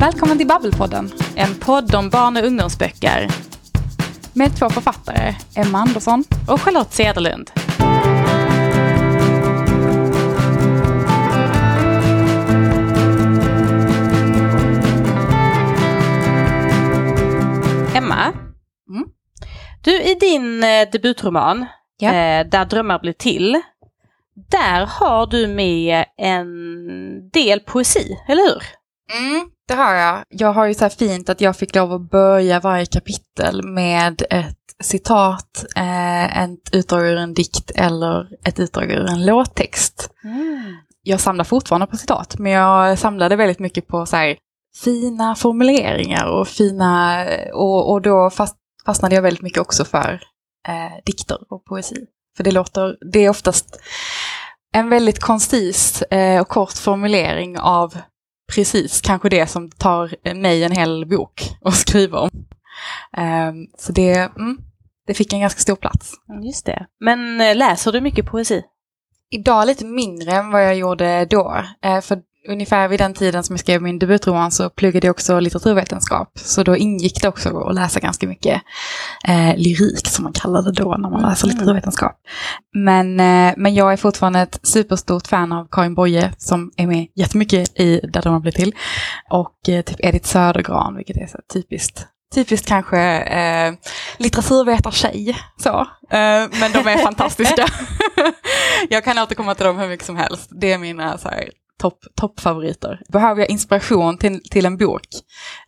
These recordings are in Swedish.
Välkommen till Babbelpodden. En podd om barn och ungdomsböcker. Med två författare, Emma Andersson och Charlotte Cederlund. Emma, mm. du i din eh, debutroman, ja. eh, Där drömmar blir till, där har du med en del poesi, eller hur? Mm, det har jag. Jag har ju så här fint att jag fick lov att börja varje kapitel med ett citat, eh, ett utdrag ur en dikt eller ett utdrag ur en låttext. Mm. Jag samlar fortfarande på citat, men jag samlade väldigt mycket på så här, fina formuleringar och fina, och, och då fast, fastnade jag väldigt mycket också för eh, dikter och poesi. För det låter, det är oftast en väldigt koncis eh, och kort formulering av precis kanske det som tar mig en hel bok att skriva om. Eh, så det, mm, det fick en ganska stor plats. Just det. Men eh, läser du mycket poesi? Idag lite mindre än vad jag gjorde då. Eh, för ungefär vid den tiden som jag skrev min debutroman så pluggade jag också litteraturvetenskap. Så då ingick det också att läsa ganska mycket eh, lyrik som man kallar det då när man läser mm. litteraturvetenskap. Men, eh, men jag är fortfarande ett superstort fan av Karin Boye som är med jättemycket i Där de har blivit till. Och eh, typ Edith Södergran, vilket är så typiskt typiskt kanske eh, litteraturvetartjej. Så. Eh, men de är fantastiska. jag kan återkomma till dem hur mycket som helst. Det är mina så här, topp, toppfavoriter. Behöver jag inspiration till, till en bok,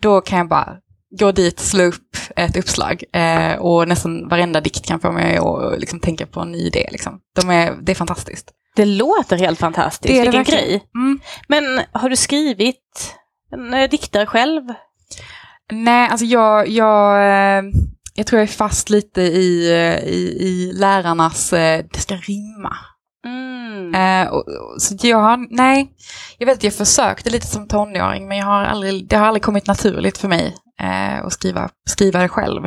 då kan jag bara gå dit, slå upp ett uppslag eh, och nästan varenda dikt kan få mig att liksom, tänka på en ny idé. Liksom. De är, det är fantastiskt. Det låter helt fantastiskt, det är vilken det grej. Mm. Men har du skrivit en, eh, dikter själv? Nej, alltså jag, jag, eh, jag tror jag är fast lite i, eh, i, i lärarnas, det ska rimma. Mm. Eh, och, så jag har, nej, jag vet att jag försökte lite som tonåring men jag har aldrig, det har aldrig kommit naturligt för mig eh, att skriva, skriva det själv.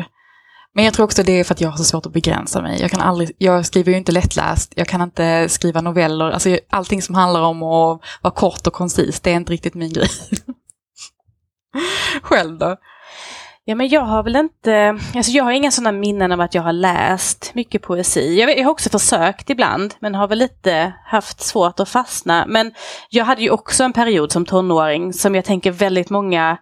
Men jag tror också det är för att jag har så svårt att begränsa mig. Jag, kan aldrig, jag skriver ju inte lättläst, jag kan inte skriva noveller. Alltså, allting som handlar om att vara kort och koncis, det är inte riktigt min grej. Själv då? Ja, men jag har väl inte, alltså jag har inga sådana minnen av att jag har läst mycket poesi. Jag, jag, har också försökt ibland, men har väl lite haft svårt att fastna. Men jag hade ju också en period som tonåring som jag tänker väldigt många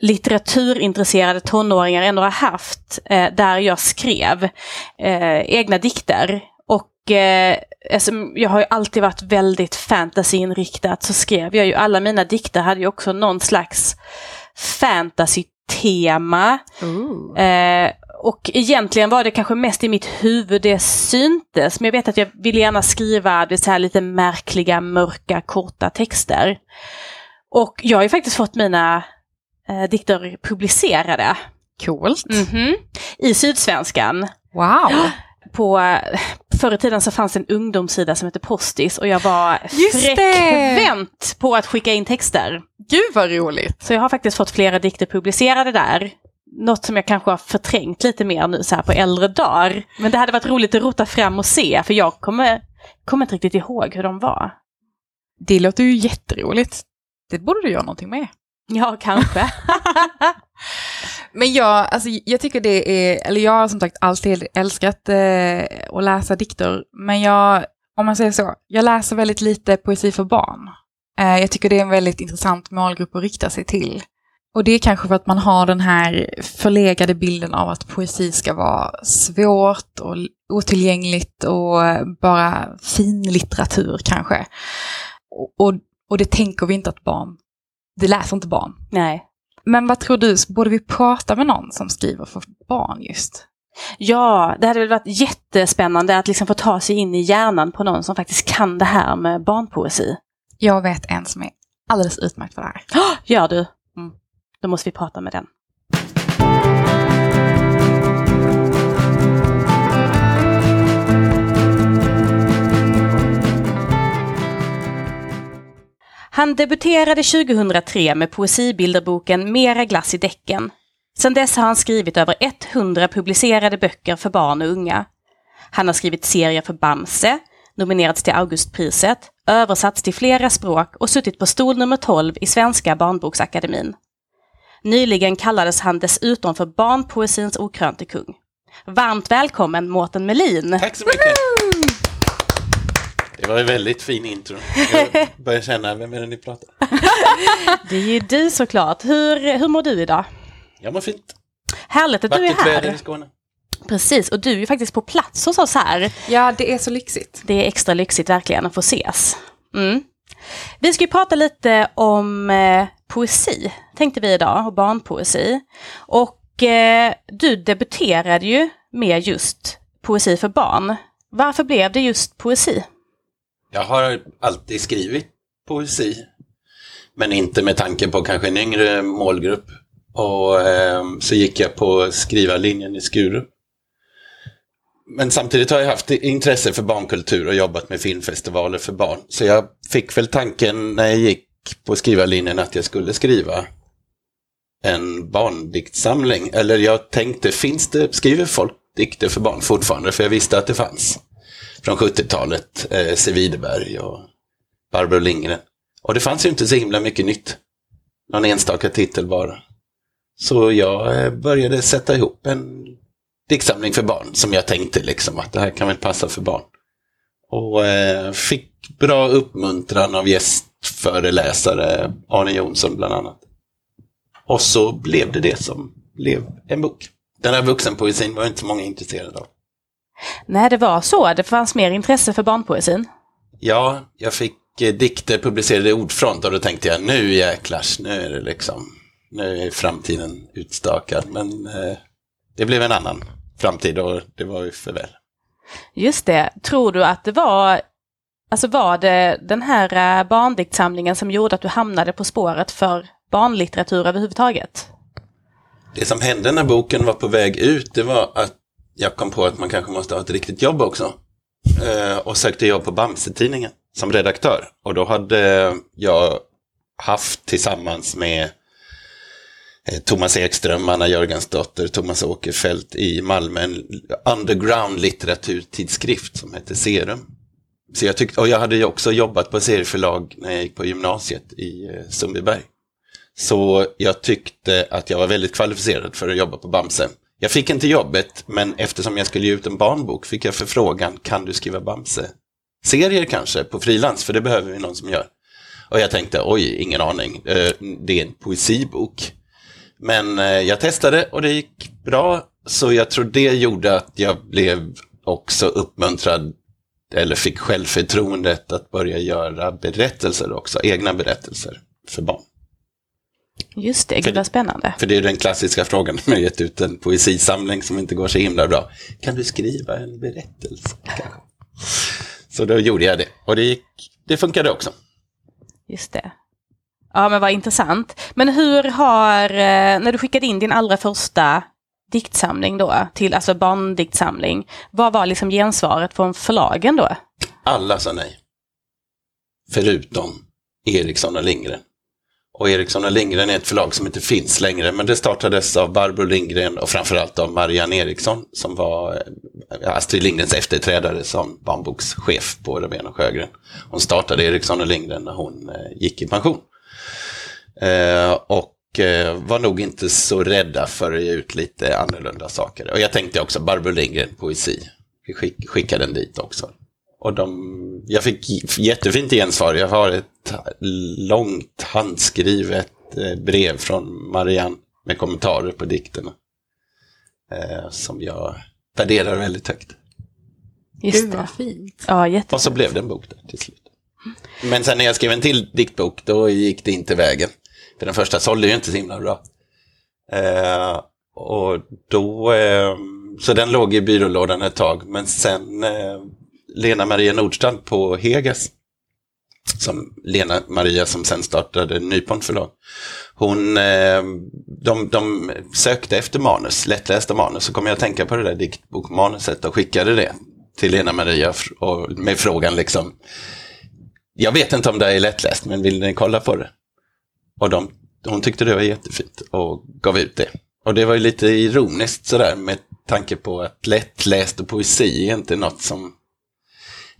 litteraturintresserade tonåringar ändå har haft, eh, där jag skrev eh, egna dikter. Och eh, alltså, jag har ju alltid varit väldigt fantasyinriktad så skrev jag ju alla mina dikter hade ju också någon slags fantasy tema. Eh, och egentligen var det kanske mest i mitt huvud det syntes, men jag vet att jag ville gärna skriva det så här lite märkliga, mörka, korta texter. Och jag har ju faktiskt fått mina eh, dikter publicerade. Coolt. Mm -hmm. I Sydsvenskan. Wow! På, förr i tiden så fanns en ungdomssida som hette Postis och jag var Just frekvent det. på att skicka in texter. Gud vad roligt! Så jag har faktiskt fått flera dikter publicerade där. Något som jag kanske har förträngt lite mer nu så här på äldre dagar. Men det hade varit roligt att rota fram och se för jag kommer, kommer inte riktigt ihåg hur de var. Det låter ju jätteroligt. Det borde du göra någonting med. Ja, kanske. Men jag, alltså, jag tycker det är, eller jag har som sagt alltid älskat eh, att läsa dikter, men jag, om man säger så, jag läser väldigt lite poesi för barn. Eh, jag tycker det är en väldigt intressant målgrupp att rikta sig till. Och det är kanske för att man har den här förlegade bilden av att poesi ska vara svårt och otillgängligt och eh, bara fin litteratur kanske. Och, och det tänker vi inte att barn, det läser inte barn. Nej. Men vad tror du, borde vi prata med någon som skriver för barn just? Ja, det hade väl varit jättespännande att liksom få ta sig in i hjärnan på någon som faktiskt kan det här med barnpoesi. Jag vet en som är alldeles utmärkt för det här. Gör du? Mm. Då måste vi prata med den. Han debuterade 2003 med poesibilderboken Mera glass i däcken. Sedan dess har han skrivit över 100 publicerade böcker för barn och unga. Han har skrivit serier för Bamse, nominerats till Augustpriset, översatts till flera språk och suttit på stol nummer 12 i Svenska barnboksakademin. Nyligen kallades han dessutom för barnpoesins okrönte kung. Varmt välkommen Mårten Melin! Tack så mycket! Det var en väldigt fin intro. Jag börjar känna, vem är det ni pratar? Det är ju du såklart. Hur, hur mår du idag? Jag mår fint. Härligt att du är Vackert väder här. i Skåne. Precis, och du är ju faktiskt på plats hos oss här. Ja, det är så lyxigt. Det är extra lyxigt verkligen att få ses. Mm. Vi ska ju prata lite om eh, poesi, tänkte vi idag, och barnpoesi. Och eh, du debuterade ju med just poesi för barn. Varför blev det just poesi? Jag har alltid skrivit poesi, men inte med tanke på kanske en yngre målgrupp. Och eh, så gick jag på skrivarlinjen i Skurup. Men samtidigt har jag haft intresse för barnkultur och jobbat med filmfestivaler för barn. Så jag fick väl tanken när jag gick på skrivarlinjen att jag skulle skriva en barndiktsamling. Eller jag tänkte, finns det, skriver folk dikter för barn fortfarande? För jag visste att det fanns. Från 70-talet, eh, C. Widerberg och Barbro Lindgren. Och det fanns ju inte så himla mycket nytt. Någon enstaka titel bara. Så jag eh, började sätta ihop en diktsamling för barn som jag tänkte liksom att det här kan väl passa för barn. Och eh, fick bra uppmuntran av gästföreläsare, Arne Jonsson bland annat. Och så blev det det som blev en bok. Den här vuxenpoesin var inte så många intresserade av. Nej, det var så. Det fanns mer intresse för barnpoesin. Ja, jag fick eh, dikter publicerade i Ordfront och då tänkte jag nu jäklars, nu är det liksom, nu är framtiden utstakad. Men eh, det blev en annan framtid och det var ju för väl. Just det. Tror du att det var, alltså var det den här eh, barndiktsamlingen som gjorde att du hamnade på spåret för barnlitteratur överhuvudtaget? Det som hände när boken var på väg ut, det var att jag kom på att man kanske måste ha ett riktigt jobb också. Eh, och sökte jobb på Bamse-tidningen som redaktör. Och då hade jag haft tillsammans med eh, Thomas Ekström, Anna Jörgensdotter, Thomas Åkerfeldt i Malmö en underground litteraturtidskrift som hette Serum. Så jag tyckte, och jag hade ju också jobbat på serieförlag när jag gick på gymnasiet i eh, Sundbyberg. Så jag tyckte att jag var väldigt kvalificerad för att jobba på Bamse. Jag fick inte jobbet, men eftersom jag skulle ge ut en barnbok fick jag förfrågan, kan du skriva Bamse-serier kanske på frilans, för det behöver vi någon som gör. Och jag tänkte, oj, ingen aning, eh, det är en poesibok. Men eh, jag testade och det gick bra, så jag tror det gjorde att jag blev också uppmuntrad, eller fick självförtroendet att börja göra berättelser också, egna berättelser för barn. Just det, gud vad spännande. För det är den klassiska frågan när jag gett ut en poesisamling som inte går så himla bra. Kan du skriva en berättelse? kanske? Så då gjorde jag det. Och det, gick, det funkade också. Just det. Ja, men vad intressant. Men hur har, eh, när du skickade in din allra första diktsamling då, till alltså barndiktsamling, vad var liksom gensvaret från förlagen då? Alla sa nej. Förutom Eriksson och Lindgren. Och Eriksson och Lindgren är ett förlag som inte finns längre, men det startades av Barbro Lindgren och framförallt av Marianne Eriksson som var eh, Astrid Lindgrens efterträdare som barnbokschef på Rebén och Sjögren. Hon startade Eriksson och Lindgren när hon eh, gick i pension. Eh, och eh, var nog inte så rädda för att ge ut lite annorlunda saker. Och jag tänkte också Barbro Lindgren, poesi. Vi skick, skickade den dit också. Och de, jag fick jättefint gensvar. Jag har ett långt handskrivet eh, brev från Marianne med kommentarer på dikterna. Eh, som jag värderar väldigt högt. Just Gud vad fint. Ja, jätte... Och så blev det en bok där till slut. Men sen när jag skrev en till diktbok, då gick det inte vägen. För den första sålde ju inte så himla bra. Eh, och då, eh, så den låg i byrålådan ett tag, men sen Lena Maria Nordstrand på Hegas, som Lena Maria som sen startade Nypon förlag. Hon, eh, de, de sökte efter manus, lättlästa manus, så kom jag att tänka på det där diktbokmanuset och skickade det till Lena Maria och med frågan liksom, jag vet inte om det är lättläst, men vill ni kolla på det? Och de, hon tyckte det var jättefint och gav ut det. Och det var ju lite ironiskt sådär med tanke på att lättläst och poesi är inte något som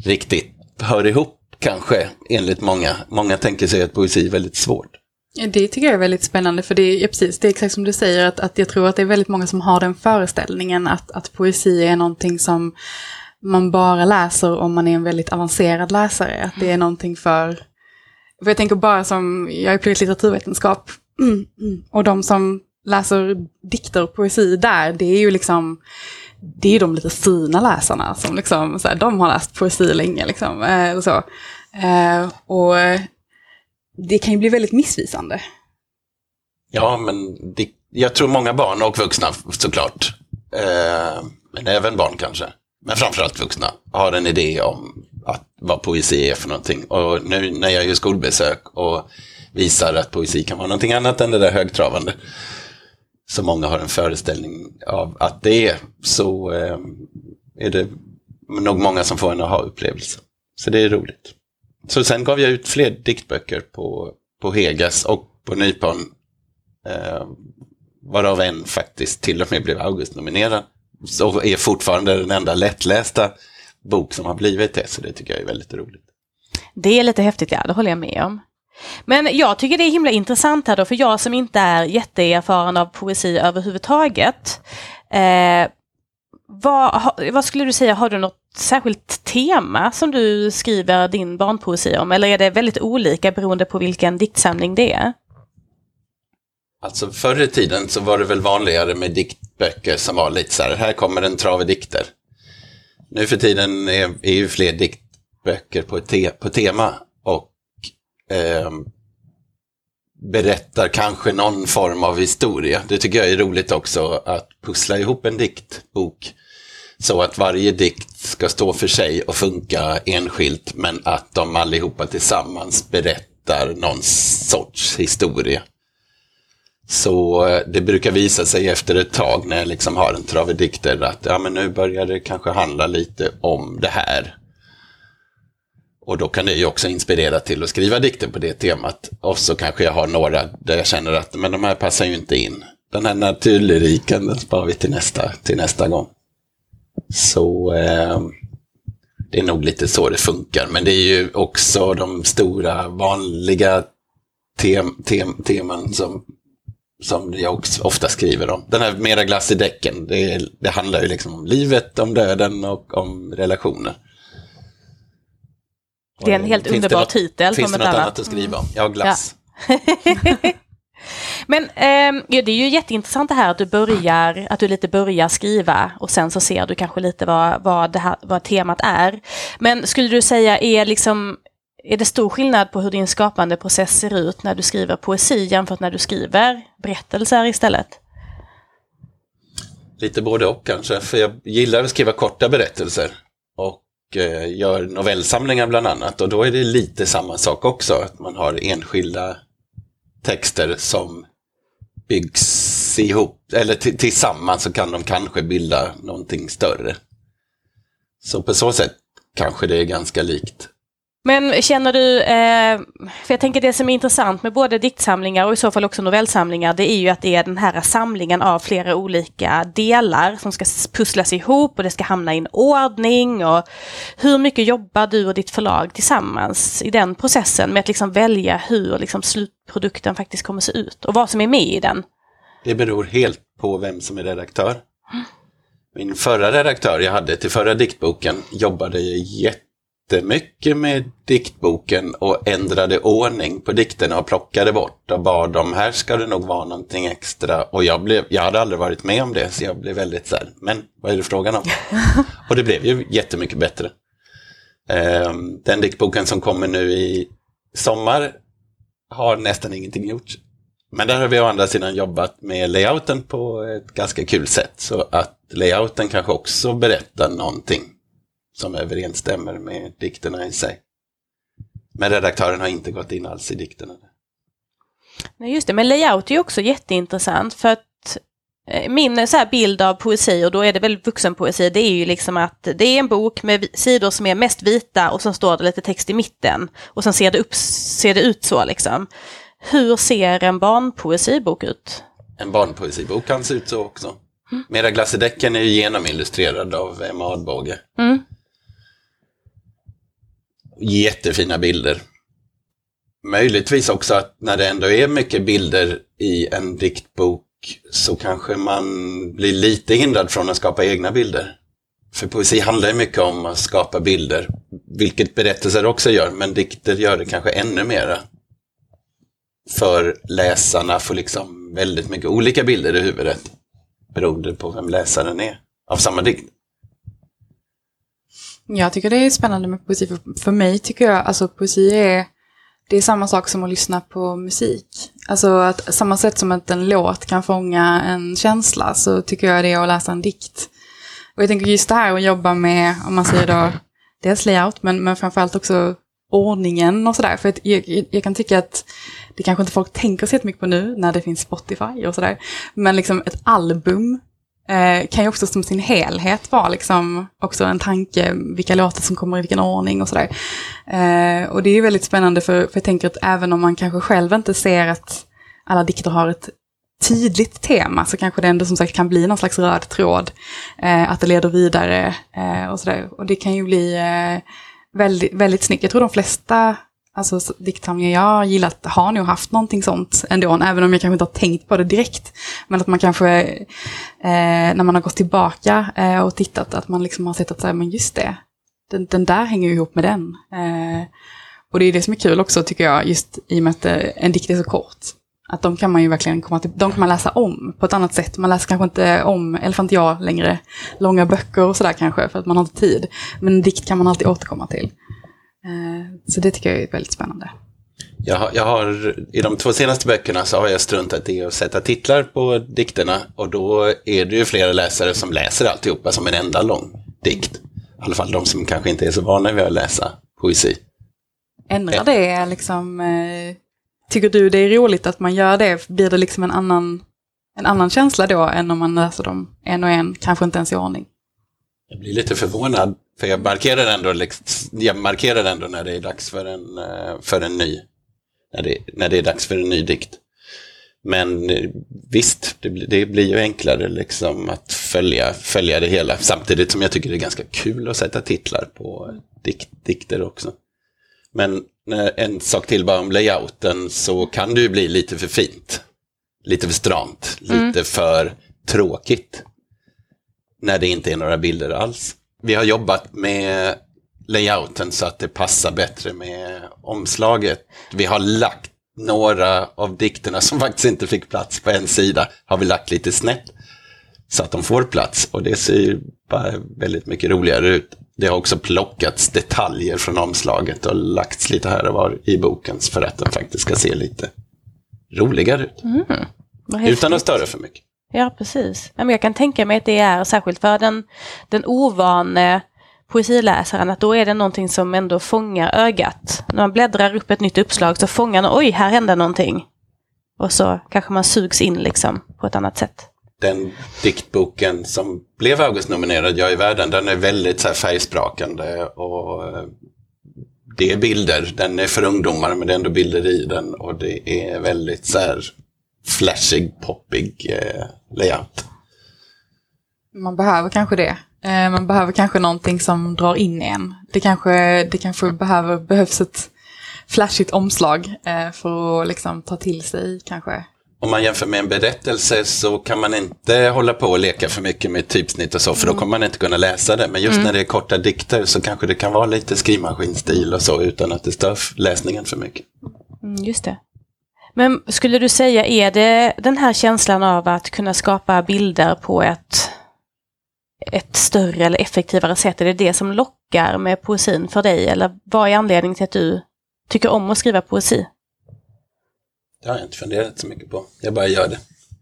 riktigt hör ihop kanske, enligt många. Många tänker sig att poesi är väldigt svårt. Det tycker jag är väldigt spännande, för det är precis, det är exakt som du säger, att, att jag tror att det är väldigt många som har den föreställningen att, att poesi är någonting som man bara läser om man är en väldigt avancerad läsare. Att det är mm. någonting för, för jag tänker bara som, jag är pluggat litteraturvetenskap, och de som läser dikter och poesi där, det är ju liksom, det är de lite fina läsarna som liksom, så här, de har läst poesi länge liksom. Eh, och, så. Eh, och det kan ju bli väldigt missvisande. Ja, men det, jag tror många barn och vuxna såklart, eh, men även barn kanske, men framförallt vuxna, har en idé om att, vad poesi är för någonting. Och nu när jag gör skolbesök och visar att poesi kan vara någonting annat än det där högtravande, så många har en föreställning av att det är, så eh, är det nog många som får en aha-upplevelse. Så det är roligt. Så sen gav jag ut fler diktböcker på, på Hegas och på Nypon. Eh, varav en faktiskt till och med blev Augustnominerad. Så är fortfarande den enda lättlästa bok som har blivit det, så det tycker jag är väldigt roligt. Det är lite häftigt, ja, det håller jag med om. Men jag tycker det är himla intressant här då, för jag som inte är jätteerfaren av poesi överhuvudtaget. Eh, vad, vad, skulle du säga, har du något särskilt tema som du skriver din barnpoesi om? Eller är det väldigt olika beroende på vilken diktsamling det är? Alltså förr i tiden så var det väl vanligare med diktböcker som var lite så här, här kommer en trave dikter. Nu för tiden är, är ju fler diktböcker på, te, på tema och eh, berättar kanske någon form av historia. Det tycker jag är roligt också, att pussla ihop en diktbok så att varje dikt ska stå för sig och funka enskilt, men att de allihopa tillsammans berättar någon sorts historia. Så eh, det brukar visa sig efter ett tag när jag liksom har en trave dikter att ja, men nu börjar det kanske handla lite om det här. Och då kan det ju också inspirera till att skriva dikter på det temat. Och så kanske jag har några där jag känner att men de här passar ju inte in. Den här naturlyriken, den sparar vi till nästa, till nästa gång. Så eh, det är nog lite så det funkar. Men det är ju också de stora vanliga tem, tem, teman som, som jag också ofta skriver om. Den här mera glass i däcken, det, det handlar ju liksom om livet, om döden och om relationer. Det är en helt finns underbar något, titel. Finns det något annat. annat att skriva om? Ja, glass. Ja. Men eh, ja, det är ju jätteintressant det här att du börjar, att du lite börjar skriva och sen så ser du kanske lite vad, vad, det här, vad temat är. Men skulle du säga, är, liksom, är det stor skillnad på hur din skapande process ser ut när du skriver poesi jämfört när du skriver berättelser istället? Lite både och kanske, för jag gillar att skriva korta berättelser. Eh, gör novellsamlingar bland annat. Och då är det lite samma sak också, att man har enskilda texter som byggs ihop, eller tillsammans så kan de kanske bilda någonting större. Så på så sätt kanske det är ganska likt. Men känner du, eh, för jag tänker det som är intressant med både diktsamlingar och i så fall också novellsamlingar, det är ju att det är den här samlingen av flera olika delar som ska pusslas ihop och det ska hamna i en ordning. Och hur mycket jobbar du och ditt förlag tillsammans i den processen med att liksom välja hur liksom slutprodukten faktiskt kommer se ut och vad som är med i den? Det beror helt på vem som är redaktör. Min förra redaktör jag hade till förra diktboken jobbade jätte jättemycket med diktboken och ändrade ordning på dikterna och plockade bort och bad om här ska det nog vara någonting extra. Och jag, blev, jag hade aldrig varit med om det så jag blev väldigt så här, men vad är det frågan om? och det blev ju jättemycket bättre. Um, den diktboken som kommer nu i sommar har nästan ingenting gjorts. Men där har vi å andra sidan jobbat med layouten på ett ganska kul sätt. Så att layouten kanske också berättar någonting som överensstämmer med dikterna i sig. Men redaktören har inte gått in alls i dikterna. Nej, just det, men layout är också jätteintressant för att eh, min så bild av poesi, och då är det väl vuxenpoesi, det är ju liksom att det är en bok med sidor som är mest vita och så står det lite text i mitten. Och sen ser det, upp, ser det ut så liksom. Hur ser en barnpoesibok ut? En barnpoesibok kan se ut så också. Mm. Mera glassedäcken är ju genomillustrerad av Emma Adbåge. Mm jättefina bilder. möjligtvis också att när det ändå är mycket bilder i en diktbok så kanske man blir lite hindrad från att skapa egna bilder. För poesi handlar ju mycket om att skapa bilder, vilket berättelser också gör, men dikter gör det kanske ännu mera. För läsarna får liksom väldigt mycket olika bilder i huvudet, beroende på vem läsaren är, av samma dikt. Jag tycker det är spännande med poesi. För, för mig tycker jag, alltså poesi är, det är samma sak som att lyssna på musik. Alltså att samma sätt som att en låt kan fånga en känsla så tycker jag det är att läsa en dikt. Och jag tänker just det här att jobba med, om man säger då, dels layout men, men framförallt också ordningen och sådär. För jag, jag, jag, kan tycka att det kanske inte folk tänker så mycket på nu när det finns Spotify och sådär. Men liksom ett album eh, kan ju också som sin helhet vara liksom också en tanke vilka låtar som kommer i vilken ordning och sådär. Eh, och det är ju väldigt spännande för, för jag tänker att även om man kanske själv inte ser att alla dikter har ett tydligt tema så kanske det ändå som sagt kan bli någon slags röd tråd. Eh, att det leder vidare eh, och sådär. Och det kan ju bli eh, väldigt, väldigt snyggt. Jag tror de flesta alltså, diktsamlingar jag har gillat har nog haft någonting sånt ändå, även om jag kanske inte har tänkt på det direkt. Men att man kanske, eh, när man har gått tillbaka eh, och tittat, att man liksom har sett att, så här, men just det, den, den där hänger ju ihop med den. Eh, och det är det som är kul också tycker jag, just i och med att eh, en dikt är så kort. Att de kan man ju verkligen komma till, de kan man läsa om på ett annat sätt. Man läser kanske inte om eller inte jag längre, långa böcker och sådär kanske, för att man har inte tid. Men en dikt kan man alltid återkomma till. Eh, så det tycker jag är väldigt spännande. Jag har, jag har, I de två senaste böckerna så har jag struntat i att sätta titlar på dikterna och då är det ju flera läsare som läser alltihopa som en enda lång dikt. I alla fall de som kanske inte är så vana vid att läsa poesi. Ändrar det liksom, eh, tycker du det är roligt att man gör det? Blir det liksom en annan, en annan känsla då än om man läser dem en och en, kanske inte ens i ordning? Jag blir lite förvånad, för jag markerar ändå, liksom, jag markerar ändå när det är dags för en, eh, för en ny, när det, när det är dags för en ny dikt. Men eh, visst, det, det blir ju enklare liksom att följa, följa det hela. Samtidigt som jag tycker det är ganska kul att sätta titlar på dikt, dikter också. Men eh, en sak till bara om layouten så kan det ju bli lite för fint. Lite för stramt, mm. lite för tråkigt. När det inte är några bilder alls. Vi har jobbat med layouten så att det passar bättre med omslaget. Vi har lagt några av dikterna som faktiskt inte fick plats på en sida, har vi lagt lite snett. Så att de får plats och det ser ju bara väldigt mycket roligare ut. Det har också plockats detaljer från omslaget och lagts lite här och var i boken för att den faktiskt ska se lite roligare ut. Mm, Utan att störa för mycket. Ja, precis. Jag kan tänka mig att det är särskilt för den, den ovane poesiläsaren att då är det någonting som ändå fångar ögat. När man bläddrar upp ett nytt uppslag så fångar man, oj, här hände någonting. Och så kanske man sugs in liksom på ett annat sätt. Den diktboken som blev Augustnominerad, Jag i världen, den är väldigt så här färgsprakande och eh, det är bilder. Den är för ungdomar men det är ändå bilder i den och det är väldigt så här flashig, poppig eh, layout. Man behöver kanske det. Eh, man behöver kanske någonting som drar in en. Det kanske, det kanske behöver, behövs ett flashigt omslag eh, för att liksom ta till sig kanske. Om man jämför med en berättelse så kan man inte hålla på och leka för mycket med typsnitt och så, för då mm. kommer man inte kunna läsa det. Men just mm. när det är korta dikter så kanske det kan vara lite skrivmaskinstil och så utan att det stör läsningen för mycket. Mm, just det. Men skulle du säga, är det den här känslan av att kunna skapa bilder på ett ett större eller effektivare sätt? Är det det som lockar med poesin för dig? Eller vad är anledningen till att du tycker om att skriva poesi? Det har jag inte funderat så mycket på. Jag bara gör det.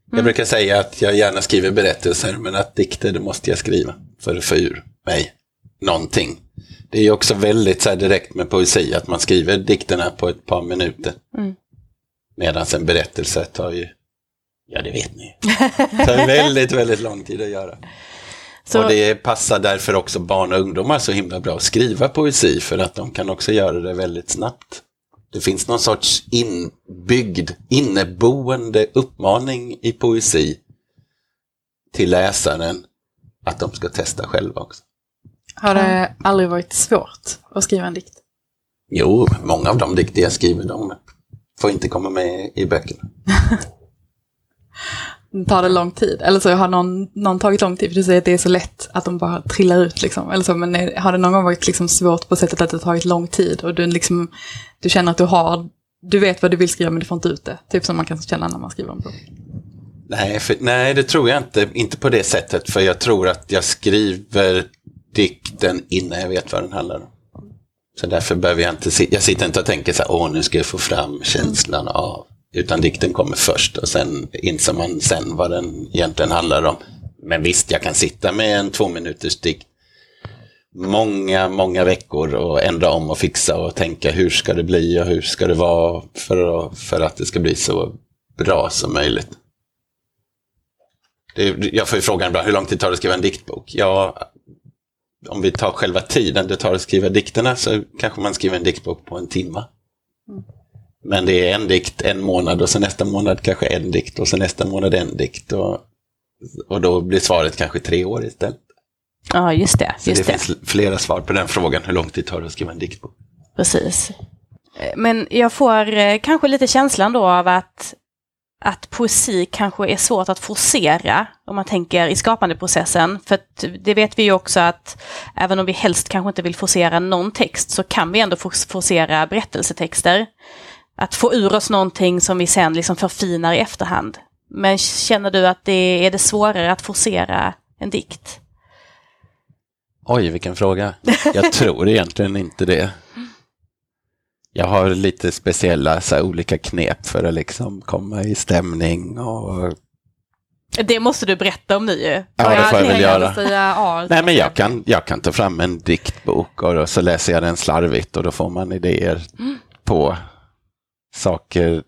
Jag mm. brukar säga att jag gärna skriver berättelser, men att dikter, det måste jag skriva för att få ur mig någonting. Det är ju också väldigt så direkt med poesi, att man skriver dikterna på ett par minuter. Mm. Medan en berättelse tar ju, ja det vet ni, tar väldigt, väldigt lång tid att göra. Så... Och det passar därför också barn och ungdomar så himla bra att skriva poesi för att de kan också göra det väldigt snabbt. Det finns någon sorts inbyggd, inneboende uppmaning i poesi till läsaren att de ska testa själva också. Har det aldrig varit svårt att skriva en dikt? Jo, många av de dikter jag skriver de får inte komma med i böckerna. Tar det lång tid? Eller så har någon, någon tagit lång tid för du säger att det är så lätt att de bara trillar ut liksom. Eller så, men är, har det någon gång varit liksom svårt på sättet att det har tagit lång tid och du, liksom, du känner att du har, du vet vad du vill skriva men du får inte ut det? Typ som man kan känna när man skriver en bok. Nej, för, nej, det tror jag inte. Inte på det sättet, för jag tror att jag skriver dikten innan jag vet vad den handlar om. Så därför behöver jag inte, jag sitter inte och tänker så här, åh nu ska jag få fram känslan av, utan dikten kommer först och sen inser man sen vad den egentligen handlar om. Men visst, jag kan sitta med en två minuters dikt många, många veckor och ändra om och fixa och tänka hur ska det bli och hur ska det vara för att, för att det ska bli så bra som möjligt. Det, jag får ju frågan ibland, hur lång tid tar det att skriva en diktbok? Ja, om vi tar själva tiden det tar att skriva dikterna så kanske man skriver en diktbok på en timme. Men det är en dikt en månad och så nästa månad kanske en dikt och så nästa månad en dikt. Och, och då blir svaret kanske tre år istället. Ja, just det. Så Just det, det. finns flera svar på den frågan, hur lång tid tar det att skriva en diktbok? Precis. Men jag får eh, kanske lite känslan då av att, att poesi kanske är svårt att forcera om man tänker i skapandeprocessen. För det vet vi ju också att även om vi helst kanske inte vill forcera någon text så kan vi ändå forcera berättelsetexter. Att få ur oss någonting som vi sen liksom förfinar i efterhand. Men känner du att det är det svårare att forcera en dikt? Oj, vilken fråga. Jag tror egentligen inte det. Jag har lite speciella så här, olika knep för att liksom komma i stämning och Det måste du berätta om nu ju. Ja, det får jag väl göra. säga. Nej, men jag kan, jag kan ta fram en diktbok och så läser jag den slarvigt och då får man idéer på saker.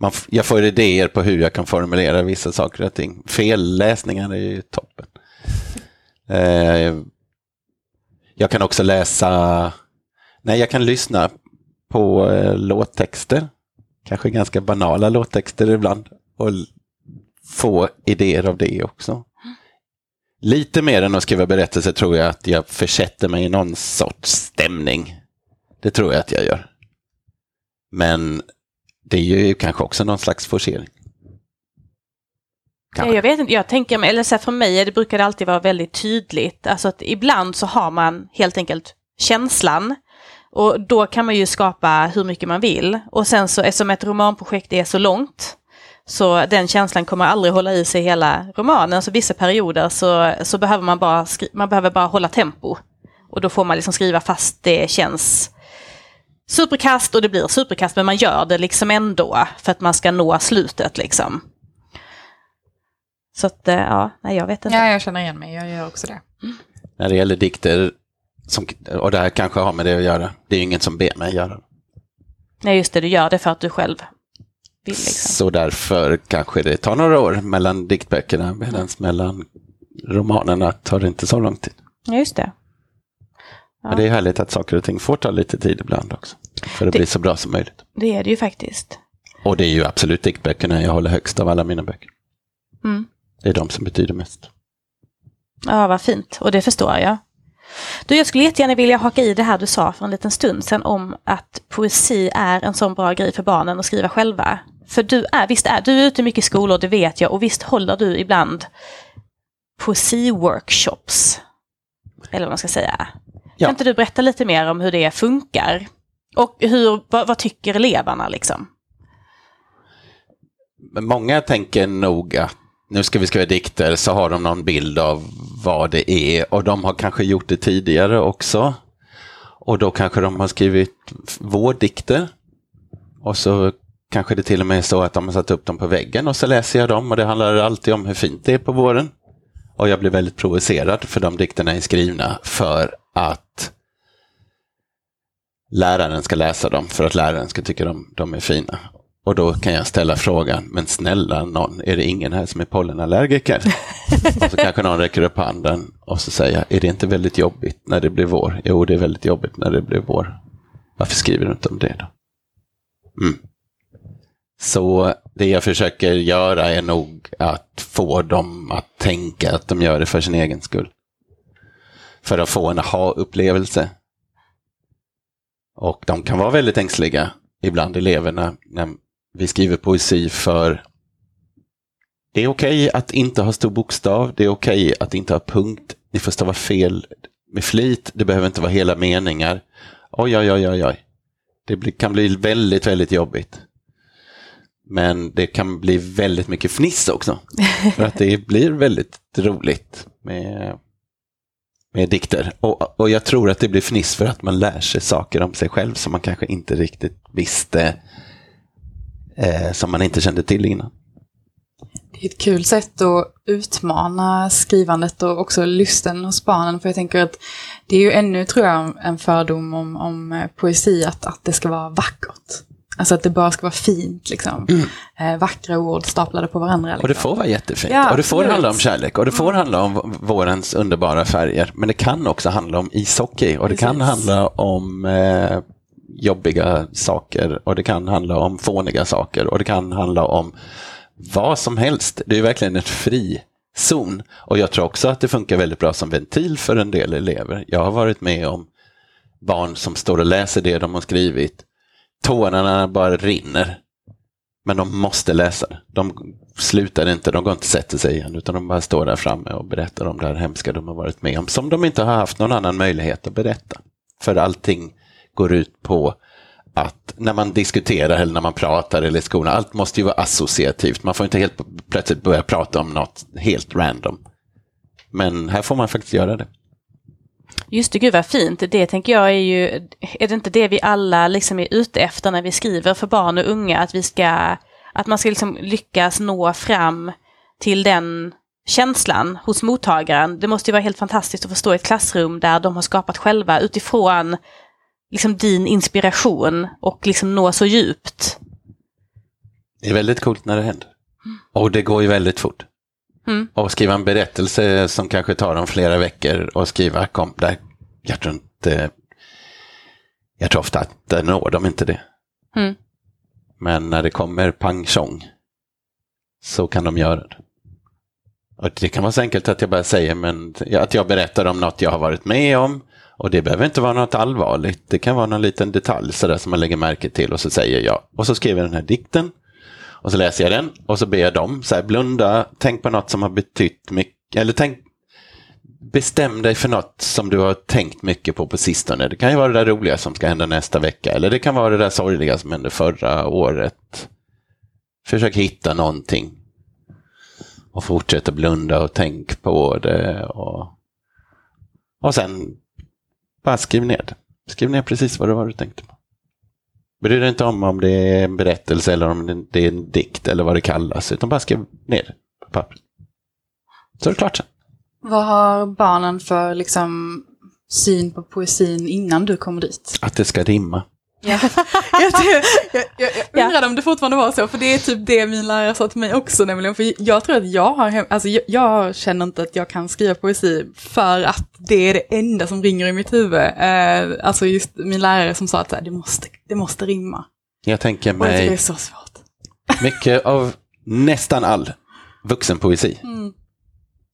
Man, jag får idéer på hur jag kan formulera vissa saker och ting. Felläsningar är ju toppen. Eh, jag kan också läsa, nej jag kan lyssna på eh, låttexter. Kanske ganska banala låttexter ibland. Och få idéer av det också. Lite mer än att skriva berättelser tror jag att jag försätter mig i någon sorts stämning. Det tror jag att jag gör. Men det är ju kanske också någon slags forcering. Ja, jag vet inte, jag tänker, mig- eller så här, för mig det brukar det alltid vara väldigt tydligt. Alltså att ibland så har man helt enkelt känslan. Och då kan man ju skapa hur mycket man vill. Och sen så, eftersom ett romanprojekt är så långt, så den känslan kommer aldrig hålla i sig hela romanen. Så vissa perioder så, så behöver man bara, skri- man behöver bara hålla tempo. Och då får man liksom skriva fast det känns superkast och det blir superkast, men man gör det liksom ändå för att man ska nå slutet liksom. Så att, eh, ja, nej jag vet inte. Ja, jag känner igen mig. Jag gör också det. När det gäller dikter, som, och det här kanske har med det att göra, det är ju ingen som ber mig göra det. Nej, just det, du gör det för att du själv vill liksom. Så därför kanske det tar några år mellan diktböckerna, medan mellan romanerna tar det inte så lång tid. Ja, just det. Ja. Men det är härligt att saker och ting får ta lite tid ibland också. För att Det- bli så bra som möjligt. Det är det ju faktiskt. Och det är ju absolut diktböckerna jag håller högst av alla mina böcker. Mm. Det är de som betyder mest. Ja, vad fint. Och det förstår jag. Du, jag skulle jättegärna vilja haka i det här du sa för en liten stund sedan om att poesi är en sån bra grej för barnen att skriva själva. För du är, visst är du är ute mycket i skolor, det vet jag, och visst håller du ibland poesiworkshops. Eller vad man ska säga. Ja. Kan inte du berätta lite mer om hur det funkar? Och hur, vad, vad tycker eleverna liksom? Många tänker nog att nu ska vi skriva dikter så har de någon bild av vad det är och de har kanske gjort det tidigare också. Och då kanske de har skrivit vårdikter. Och så kanske det till och med är så att de har satt upp dem på väggen och så läser jag dem och det handlar alltid om hur fint det är på våren. Och jag blir väldigt provocerad för de dikterna är skrivna för att läraren ska läsa dem för att läraren ska tycka de, de är fina. Och då kan jag ställa frågan, men snälla någon, är det ingen här som är pollenallergiker? och så kanske någon räcker upp handen och så säger jag, är det inte väldigt jobbigt när det blir vår? Jo, det är väldigt jobbigt när det blir vår. Varför skriver du inte om det då? Mm. Så det jag försöker göra är nog att få dem att tänka att de gör det för sin egen skull. För att få en aha-upplevelse. Och de kan vara väldigt ängsliga, ibland eleverna, när vi skriver poesi för det är okej att inte ha stor bokstav, det är okej att inte ha punkt, ni får stava fel med flit, det behöver inte vara hela meningar. Oj, oj, oj, oj, oj. Det kan bli väldigt, väldigt jobbigt. Men det kan bli väldigt mycket fniss också. För att det blir väldigt roligt med, med dikter. Och, och jag tror att det blir fniss för att man lär sig saker om sig själv som man kanske inte riktigt visste, eh, som man inte kände till innan. Det är ett kul sätt att utmana skrivandet och också lusten hos barnen. För jag tänker att det är ju ännu, tror jag, en fördom om, om eh, poesi att, att det ska vara vackert. Alltså att det bara ska vara fint, liksom. Mm. Eh, vackra ord staplade på varandra. Liksom. Och det får vara jättefint. Ja, och det får handla om kärlek och det får mm. handla om vårens underbara färger. Men det kan också handla om ishockey och det Precis. kan handla om eh, jobbiga saker och det kan handla om fåniga saker och det kan handla om vad som helst. Det är verkligen ett fri zon. Och jag tror också att det funkar väldigt bra som ventil för en del elever. Jag har varit med om barn som står och läser det de har skrivit. Tårarna bara rinner. Men de måste läsa det. De slutar inte, de går inte och sätter sig igen, utan de bara står där framme och berättar om det här hemska de har varit med om, som de inte har haft någon annan möjlighet att berätta. För allting går ut på att när man diskuterar eller när man pratar eller i skolan, allt måste ju vara associativt. Man får inte helt plötsligt börja prata om något helt random. Men här får man faktiskt göra det. Just det, gud vad fint. Det tänker jag är ju, är det inte det vi alla liksom är ute efter när vi skriver för barn och unga? Att vi ska, att man ska liksom lyckas nå fram till den känslan hos mottagaren. Det måste ju vara helt fantastiskt att få stå i ett klassrum där de har skapat själva utifrån liksom din inspiration och liksom nå så djupt. Det är väldigt coolt när det händer. Och det går ju väldigt fort. Mm. Och skriva en berättelse som kanske tar dem flera veckor och skriva kom där. Jag tror inte, jag tror ofta att det når de inte det. Mm. Men när det kommer pang tjong så kan de göra det. Och det kan vara så enkelt att jag bara säger men, att jag berättar om något jag har varit med om och det behöver inte vara något allvarligt. Det kan vara någon liten detalj sådär som man lägger märke till och så säger jag. Och så skriver jag den här dikten. Och så läser jag den och så ber jag dem, så här, blunda, tänk på något som har betytt mycket. Eller tänk, bestäm dig för något som du har tänkt mycket på på sistone. Det kan ju vara det där roliga som ska hända nästa vecka. Eller det kan vara det där sorgliga som hände förra året. Försök hitta någonting. Och fortsätta blunda och tänk på det. Och, och sen bara skriv ner det. Skriv ner precis vad det var du tänkte på. Bry dig inte om om det är en berättelse eller om det är en dikt eller vad det kallas, utan bara skriv ner det på pappret. Så är det klart sen. Vad har barnen för liksom, syn på poesin innan du kommer dit? Att det ska rimma. Ja. jag, jag, jag, jag undrade om det fortfarande var så, för det är typ det min lärare sa till mig också nämligen. För jag tror att jag har, alltså jag, jag, känner inte att jag kan skriva poesi för att det är det enda som ringer i mitt huvud. Eh, alltså just min lärare som sa att det måste, det måste rimma. Jag tänker mig... Och det är så svårt. Mycket av nästan all vuxenpoesi mm.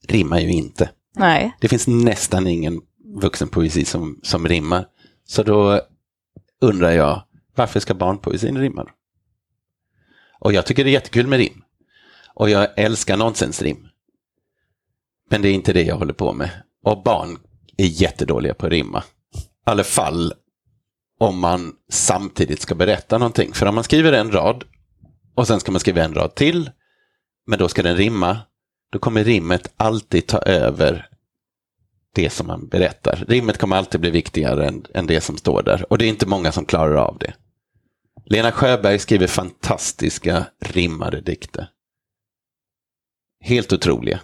rimmar ju inte. Nej. Det finns nästan ingen vuxenpoesi som, som rimmar. Så då undrar jag, varför ska barnpoesin rimma? Och jag tycker det är jättekul med rim. Och jag älskar nonsensrim. Men det är inte det jag håller på med. Och barn är jättedåliga på att rimma. I alla fall om man samtidigt ska berätta någonting. För om man skriver en rad och sen ska man skriva en rad till, men då ska den rimma, då kommer rimmet alltid ta över det som man berättar. Rimmet kommer alltid bli viktigare än, än det som står där och det är inte många som klarar av det. Lena Sjöberg skriver fantastiska rimmade dikter. Helt otroliga.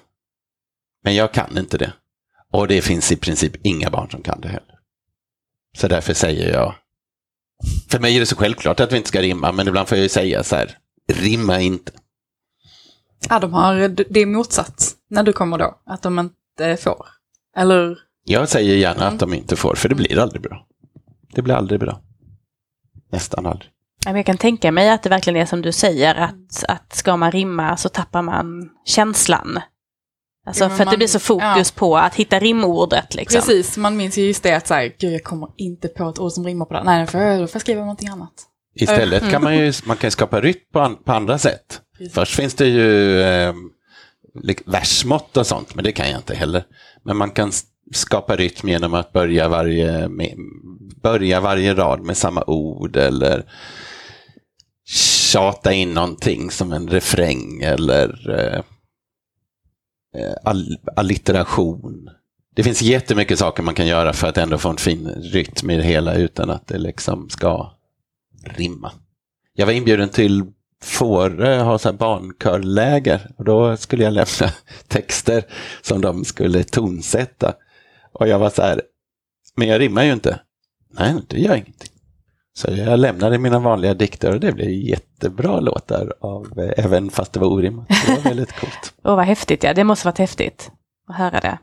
Men jag kan inte det. Och det finns i princip inga barn som kan det heller. Så därför säger jag, för mig är det så självklart att vi inte ska rimma, men ibland får jag ju säga så här, rimma inte. Ja, de har, det är motsatt när du kommer då, att de inte får. Eller? Jag säger gärna mm. att de inte får, för det blir aldrig bra. Det blir aldrig bra. Nästan aldrig. Jag kan tänka mig att det verkligen är som du säger, att, att ska man rimma så tappar man känslan. Alltså Ja, för att det man- blir så fokus på att hitta rimordet liksom. Precis, man minns ju just det att så här, gud jag kommer inte på ett ord som rimmar på det. Nej, då får jag, då får jag skriva någonting annat. Istället kan man ju man kan skapa rytm på, an, på andra sätt. Först finns det ju eh, versmått och sånt, men det kan jag inte heller. Men man kan skapa rytm genom att börja varje, med, börja varje rad med samma ord eller tjata in någonting som en refräng eller eh, eh, all, allitteration. Det finns jättemycket saker man kan göra för att ändå få en fin rytm i det hela utan att det liksom ska rimma. Jag var inbjuden till Fårö, ha så här barnkörläger och då skulle jag lämna texter som de skulle tonsätta. Och jag var så här, men jag rimmar ju inte. Nej, det gör ingenting. Så jag lämnade mina vanliga dikter och det blev jättebra låtar av, eh, även fast det var orimmat. Det var väldigt coolt. Åh vad häftigt, ja det måste varit häftigt att höra det.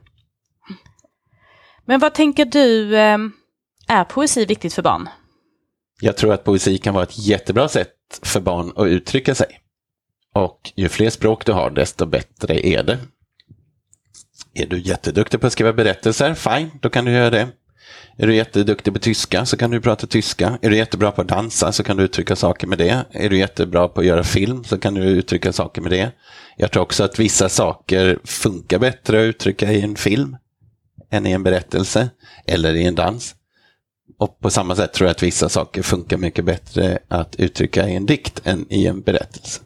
Men vad tänker du, eh, är poesi viktigt för barn? Jag tror att poesi kan vara ett jättebra sätt för barn att uttrycka sig. Och ju fler språk du har, desto bättre är det. Är du jätteduktig på att skriva berättelser, fine, då kan du göra det. Är du jätteduktig på tyska så kan du prata tyska. Är du jättebra på att dansa så kan du uttrycka saker med det. Är du jättebra på att göra film så kan du uttrycka saker med det. Jag tror också att vissa saker funkar bättre att uttrycka i en film än i en berättelse eller i en dans. Och på samma sätt tror jag att vissa saker funkar mycket bättre att uttrycka i en dikt än i en berättelse.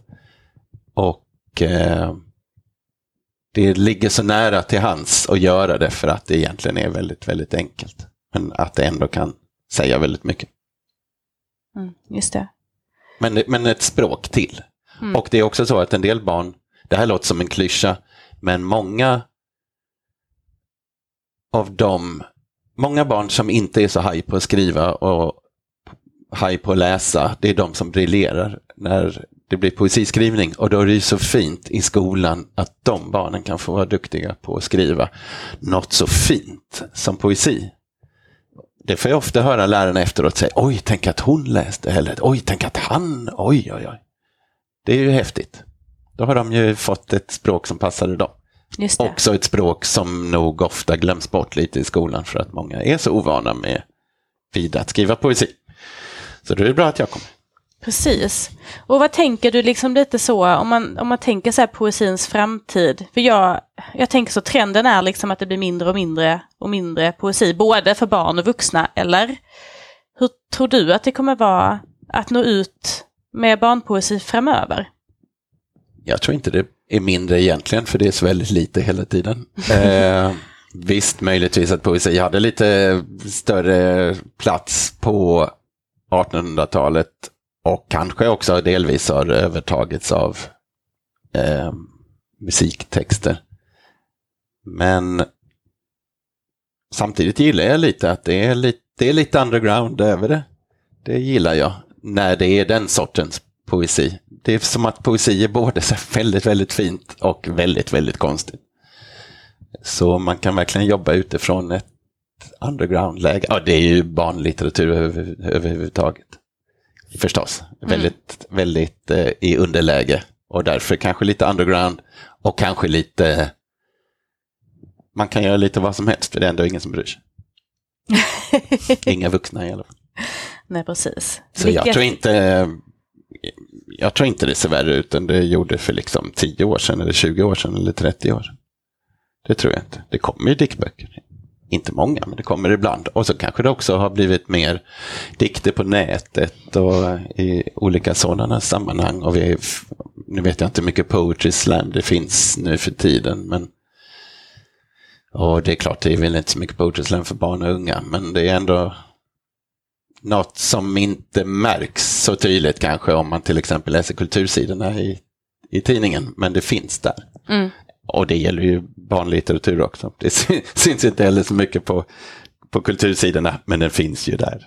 Och eh, det ligger så nära till hands att göra det för att det egentligen är väldigt, väldigt enkelt. Men att det ändå kan säga väldigt mycket. Mm, just det. Men, men ett språk till. Mm. Och det är också så att en del barn, det här låter som en klyscha, men många av dem, många barn som inte är så haj på att skriva och haj på att läsa, det är de som briljerar när det blir poesiskrivning. Och då är det ju så fint i skolan att de barnen kan få vara duktiga på att skriva något så fint som poesi. Det får jag ofta höra lärarna efteråt säga, oj, tänk att hon läste, eller oj, tänk att han, oj, oj, oj. Det är ju häftigt. Då har de ju fått ett språk som passade dem. Det. Också ett språk som nog ofta glöms bort lite i skolan för att många är så ovana med vid att skriva poesi. Så då är det bra att jag kommer. Precis. Och vad tänker du liksom lite så, om man, om man tänker så här poesins framtid? För jag, jag tänker så, trenden är liksom att det blir mindre och mindre och mindre poesi, både för barn och vuxna, eller? Hur tror du att det kommer vara att nå ut med barnpoesi framöver? Jag tror inte det är mindre egentligen, för det är så väldigt lite hela tiden. Eh, visst, möjligtvis att poesi hade lite större plats på 1800-talet och kanske också delvis har övertagits av eh, musiktexter. Men samtidigt gillar jag lite att det är lite, det är lite underground över det. Det gillar jag, när det är den sortens poesi. Det är som att poesi är både så väldigt, väldigt fint och väldigt, väldigt konstigt. Så man kan verkligen jobba utifrån ett underground-läge. Ja, det är ju barnlitteratur över, överhuvudtaget. Förstås. Väldigt, väldigt eh, i underläge. Och därför kanske lite underground och kanske lite... Man kan göra lite vad som helst, för det är ändå ingen som bryr sig. Inga vuxna i alla fall. Nej, precis. Så jag tror inte jag tror inte det ser värre ut än det gjorde för liksom 10 år sedan, eller 20 år sedan, eller 30 år sedan. Det tror jag inte. Det kommer ju diktböcker. Inte många, men det kommer ibland. Och så kanske det också har blivit mer dikter på nätet och i olika sådana sammanhang. Och vi, nu vet jag inte hur mycket poetry slam det finns nu för tiden, men och det är klart, det är väl inte så mycket poetry slam för barn och unga, men det är ändå något som inte märks så tydligt kanske om man till exempel läser kultursidorna i, i tidningen, men det finns där. Mm. Och det gäller ju barnlitteratur också. Det sy- syns inte heller så mycket på, på kultursidorna, men den finns ju där.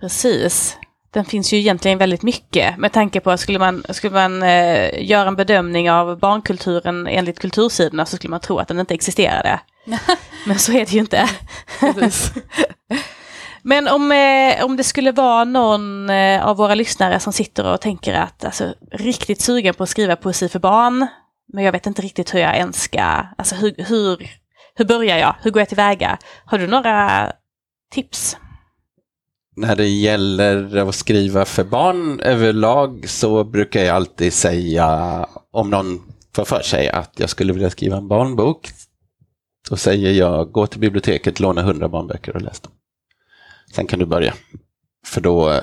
Precis. Den finns ju egentligen väldigt mycket med tanke på att skulle man, skulle man eh, göra en bedömning av barnkulturen enligt kultursidorna så skulle man tro att den inte existerade. Men så är det ju inte. Men om, eh, om det skulle vara någon eh, av våra lyssnare som sitter och tänker att alltså, riktigt sugen på att skriva poesi för barn, men jag vet inte riktigt hur jag ens ska, alltså hur, hur, hur börjar jag? Hur går jag tillväga? Har du några tips? När det gäller att skriva för barn överlag så brukar jag alltid säga, om någon får för sig att jag skulle vilja skriva en barnbok, då säger jag gå till biblioteket, låna hundra barnböcker och läs dem. Sen kan du börja. För då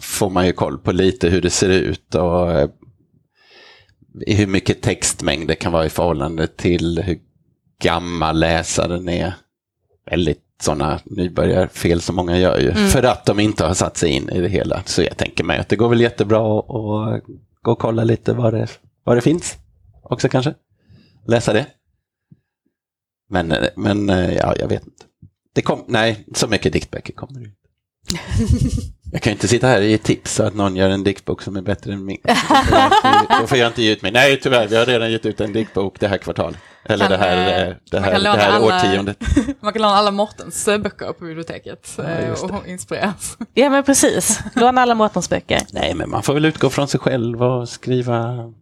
får man ju koll på lite hur det ser ut och eh, hur mycket textmängd det kan vara i förhållande till hur gammal läsaren är. Väldigt sådana nybörjarfel som många gör ju, mm. för att de inte har satt sig in i det hela. Så jag tänker mig att det går väl jättebra att gå och kolla lite vad det, vad det finns också kanske. Läsa det. Men, men ja, jag vet inte. Det kom, nej, så mycket diktböcker kommer det inte. Jag kan inte sitta här och ge tips så att någon gör en diktbok som är bättre än min. Då får jag inte ge ut mig. Nej, tyvärr, vi har redan gett ut en diktbok det här kvartalet. Eller det här, eh, det här, det här alla, årtiondet. Man kan låna alla Mårtens eh, böcker på biblioteket ja, eh, och inspireras. Ja, men precis. Låna alla Mårtens böcker. Nej, men man får väl utgå från sig själv och skriva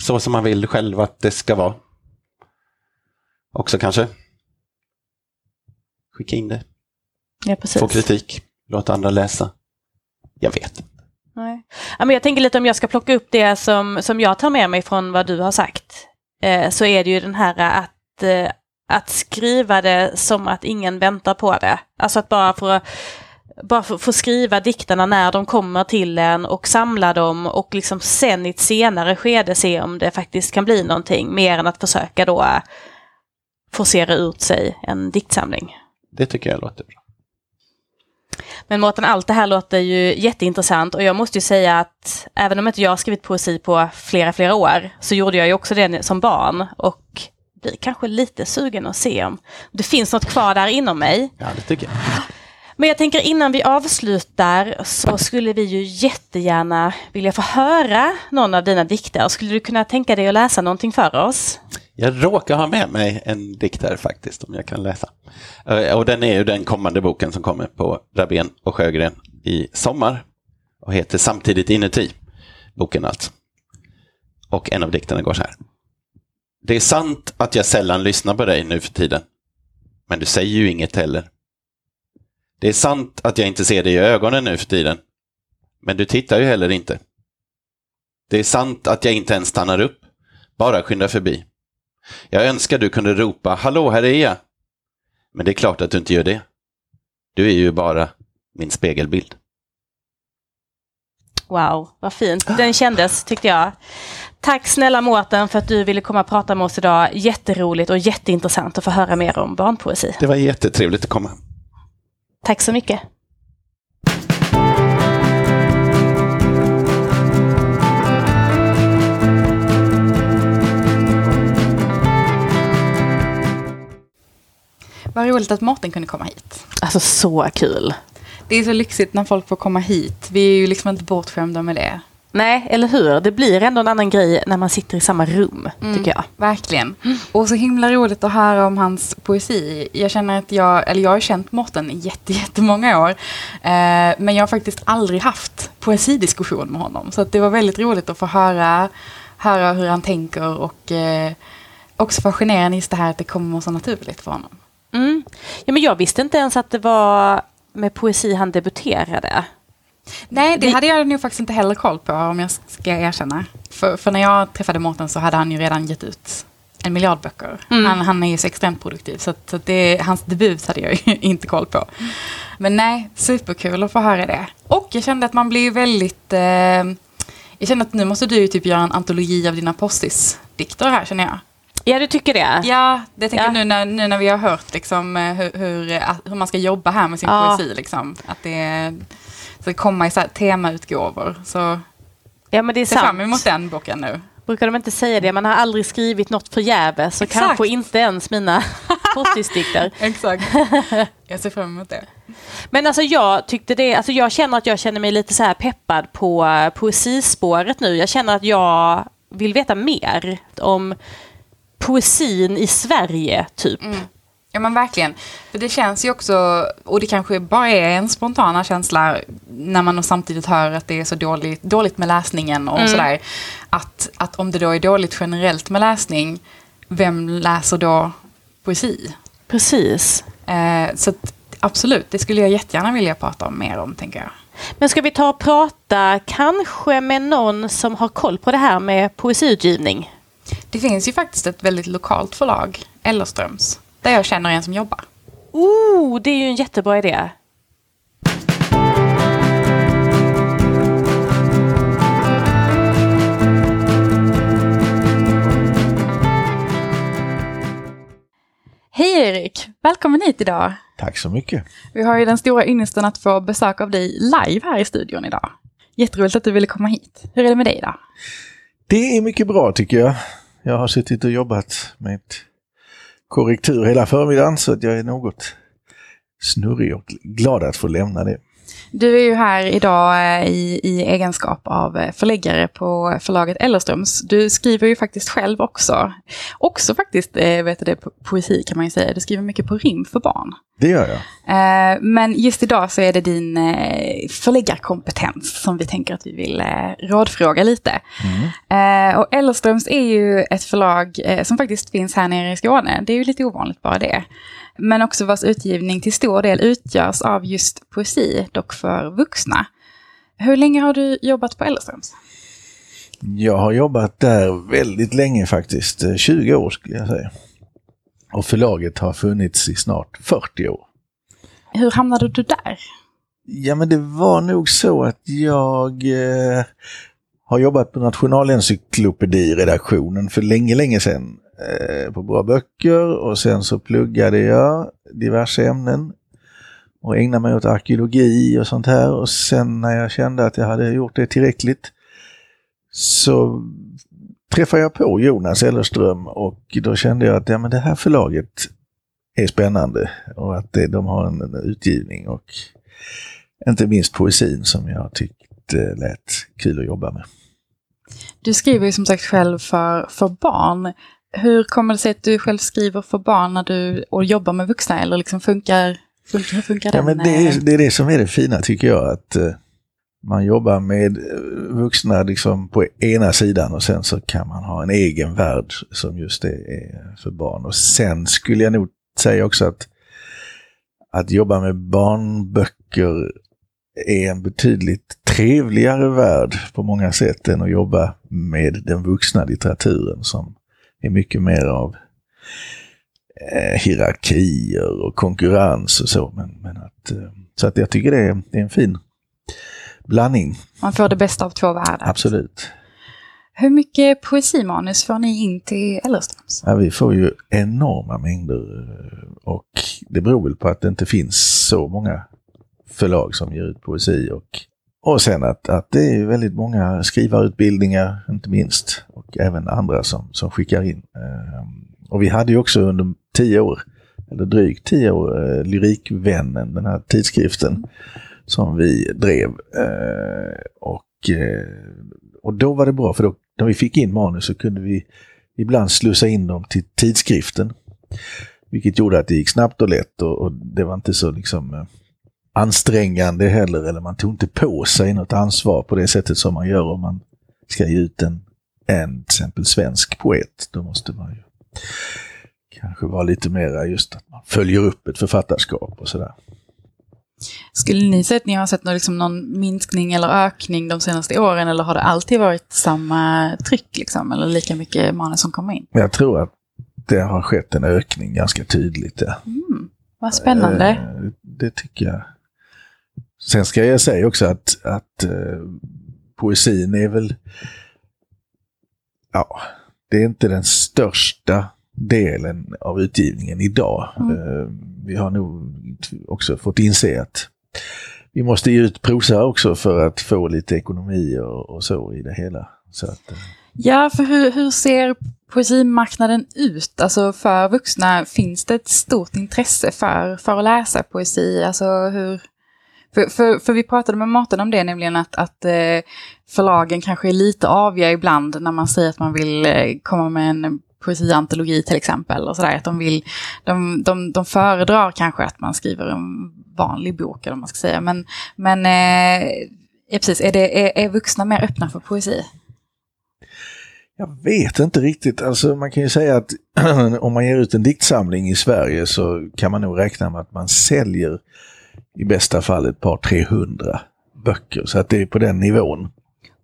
så som man vill själv att det ska vara. Också kanske. Skicka in det. Ja, precis. Få kritik, låt andra läsa. Jag vet Nej. Ja, men jag tänker lite om jag ska plocka upp det som, som jag tar med mig från vad du har sagt. Eh, så är det ju den här att, eh, att skriva det som att ingen väntar på det. Alltså att bara få bara få, få skriva dikterna när de kommer till en och samla dem och liksom sen i ett senare skede se om det faktiskt kan bli någonting mer än att försöka då forcera ut sig en diktsamling. Det tycker jag låter bra. Men Mårten, allt det här låter ju jätteintressant och jag måste ju säga att även om inte jag har skrivit poesi på flera, flera år så gjorde jag ju också det som barn och blir kanske lite sugen att se om det finns något kvar där inom mig. Ja, det tycker jag. Men jag tänker innan vi avslutar så skulle vi ju jättegärna vilja få höra någon av dina dikter. Skulle du kunna tänka dig att läsa någonting för oss? Jag råkar ha med mig en dikt här faktiskt, om jag kan läsa. Eh, och den är ju den kommande boken som kommer på Rabén och Sjögren i sommar. Och heter Samtidigt inuti. Boken alltså. Och en av dikterna går så här. Det är sant att jag sällan lyssnar på dig nu för tiden. Men du säger ju inget heller. Det är sant att jag inte ser dig i ögonen nu för tiden. Men du tittar ju heller inte. Det är sant att jag inte ens stannar upp, bara skyndar förbi. Jag önskar du kunde ropa ”Hallå, här är jag!” Men det är klart att du inte gör det. Du är ju bara min spegelbild. Wow, vad fint den kändes tyckte jag. Tack snälla Mårten för att du ville komma och prata med oss idag. Jätteroligt och jätteintressant att få höra mer om barnpoesi. Det var jättetrevligt att komma. Tack så mycket. Vad roligt att Mårten kunde komma hit. Alltså så kul. Det är så lyxigt när folk får komma hit. Vi är ju liksom inte bortskämda med det. Nej, eller hur? Det blir ändå en annan grej när man sitter i samma rum, mm, tycker jag. Verkligen. Och så himla roligt att höra om hans poesi. Jag känner att jag, eller jag har känt Mårten i jätte, jättemånga år. Eh, men jag har faktiskt aldrig haft poesidiskussion med honom. Så det var väldigt roligt att få höra, höra hur han tänker och eh, också fascinerande just det här att det kommer så naturligt för honom. Mm. Ja, men jag visste inte ens att det var med poesi han debuterade. Nej, det hade jag nog faktiskt inte heller koll på om jag ska erkänna. För, för när jag träffade Mårten så hade han ju redan gett ut en miljard böcker. Mm. Han, han, är ju så extremt produktiv så, att, så att det, hans debut hade jag ju inte koll på. Men nej, superkul att få höra det. Och jag kände att man blir väldigt... Eh, jag kände att nu måste du typ göra en antologi av dina postis-dikter här känner jag. Ja, du tycker det? Ja, det tänker ja. nu, när, nu när vi har hört liksom, eh, hur, hur, eh, hur man ska jobba här med sin ja. poesi. Liksom, att det ska komma i så här temautgåvor. Så ja, men det är se sant. fram emot den boken nu. Brukar de inte säga det? Man har aldrig skrivit något förgäves, så Exakt. kanske inte ens mina postisdikter. Exakt. Jag ser fram emot det. Men alltså jag tyckte det, alltså jag känner att jag känner mig lite så här peppad på eh, poesispåret nu. Jag känner att jag vill veta mer om poesin i Sverige, typ. Mm. Ja men verkligen. För det känns ju också, och det kanske bara är en spontana känsla när man samtidigt hör att det är så dåligt, dåligt med läsningen och Mm. sådär. Att, att om det då är dåligt generellt med läsning, vem läser då poesi? Precis. Eh, så att, absolut, det skulle jag jättegärna vilja prata om mer om tänker jag. Men ska vi ta och prata kanske med någon som har koll på det här med poesiutgivning? Det finns ju faktiskt ett väldigt lokalt förlag, Ellerströms, där jag känner en som jobbar. Oh, det är ju en jättebra idé. Hej Erik! Välkommen hit idag. Tack så mycket. Vi har ju den stora ynnesten att få besök av dig live här i studion idag. Jätteroligt att du ville komma hit. Hur är det med dig idag? Det är mycket bra tycker jag. Jag har suttit och jobbat med korrektur hela förmiddagen så att jag är något snurrig och glad att få lämna det. Du är ju här idag eh, i, i egenskap av eh, förläggare på förlaget Ellerströms. Du skriver ju faktiskt själv också. Också faktiskt, eh, vet du poesi kan man ju säga. Du skriver mycket på rim för barn. Det gör jag. Men just idag så är det din förläggarkompetens som vi tänker att vi vill rådfråga lite. Eh, Och Ellerströms är ju ett förlag som faktiskt finns här nere i Skåne. Det är ju lite ovanligt bara det. Men också vars utgivning till stor del utgörs av just poesi, dock för vuxna. Hur länge har du jobbat på Ellerströms? Jag har jobbat där väldigt länge faktiskt, eh, 20 år skulle jag säga. Och förlaget har funnits i snart 40 år. Hur hamnade du där? Ja men det var nog så att jag eh, har jobbat på Nationalencyklopediredaktionen för länge, länge sedan. Eh, på Bra Böcker och sen så pluggade jag diverse ämnen och ägnade mig åt arkeologi och sånt här. Och sen när jag kände att jag hade gjort det tillräckligt så träffade jag på Jonas Ellerström och då kände jag att ja, men det här förlaget är spännande och att de har en, en utgivning och inte minst poesin som jag tyckte lät kul att jobba med. Du skriver ju som sagt själv för, för barn. Hur kommer det sig att du själv skriver för barn när du och jobbar med vuxna? Eller liksom funkar, funkar, funkar Ja, den? men det, eh, är, det är det som är det fina tycker jag, att eh, man jobbar med eh, vuxna liksom på ena sidan och sen så kan man ha en egen värld som just är, är för barn. Och sen skulle jag nog säga också att att jobba med barnböcker är en betydligt trevligare värld på många sätt än att jobba med den vuxna litteraturen som är mycket mer av eh, hierarkier och konkurrens och så. Men, men att, eh, så att jag tycker det är, det är en fin blandning, Man får det bästa av två världar. absolut. Hur mycket poesimanus får ni in till Ellerströms? Ja, vi får ju enorma mängder eh, och det beror väl på att det inte finns så många förlag som ger ut poesi och, och sen att, att det är väldigt många skrivarutbildningar, inte minst, och även andra som, som skickar in. Ehm, och vi hade ju också under tio år, eller drygt tio år, eh, Lyrikvännen, den här tidskriften som vi drev. Ehm, och, eh, och då var det bra, för då, när vi fick in manus så kunde vi ibland slussa in dem till tidskriften. Vilket gjorde att det gick snabbt och lätt och, och det var inte så liksom eh, ansträngande heller, eller man tog inte på sig något ansvar på det sättet som man gör om man ska ge ut en, en till exempel svensk poet. Då måste man ju kanske vara lite mera just att man följer upp ett författarskap och sådär. Skulle ni säga att ni har sett någon, liksom, någon minskning eller ökning de senaste åren? Eller har det alltid varit samma tryck? Liksom, eller lika mycket manus som kommer in? Jag tror att det har skett en ökning ganska tydligt. där. Mm, vad spännande. Eh, Det tycker jag. Sen ska jag säga också att, att eh, poesin är väl, ja, det är inte den största delen av utgivningen idag. Mm. Eh, vi har nog också fått inse att vi måste ge ut prosa också för att få lite ekonomi och, och så i det hela. Så att, eh, Ja, för hur, hur ser poesimarknaden ut? Alltså för vuxna, finns det ett stort intresse för, för att läsa poesi? Alltså hur... För, för, för vi pratade med Mårten om det, nämligen att, att eh, förlagen kanske är lite aviga ibland när man säger att man vill eh, komma med en poesiantologi till exempel. Och sådär, att de, vill, de, de, de föredrar kanske att man skriver en vanlig bok, eller vad man ska säga. Men, men eh, ja, precis, är, det, är, är vuxna mer öppna för poesi? Jag vet inte riktigt. Alltså man kan ju säga att om man ger ut en diktsamling i Sverige så kan man nog räkna med att man säljer i bästa fall ett par 300 böcker. Så att det är på den nivån.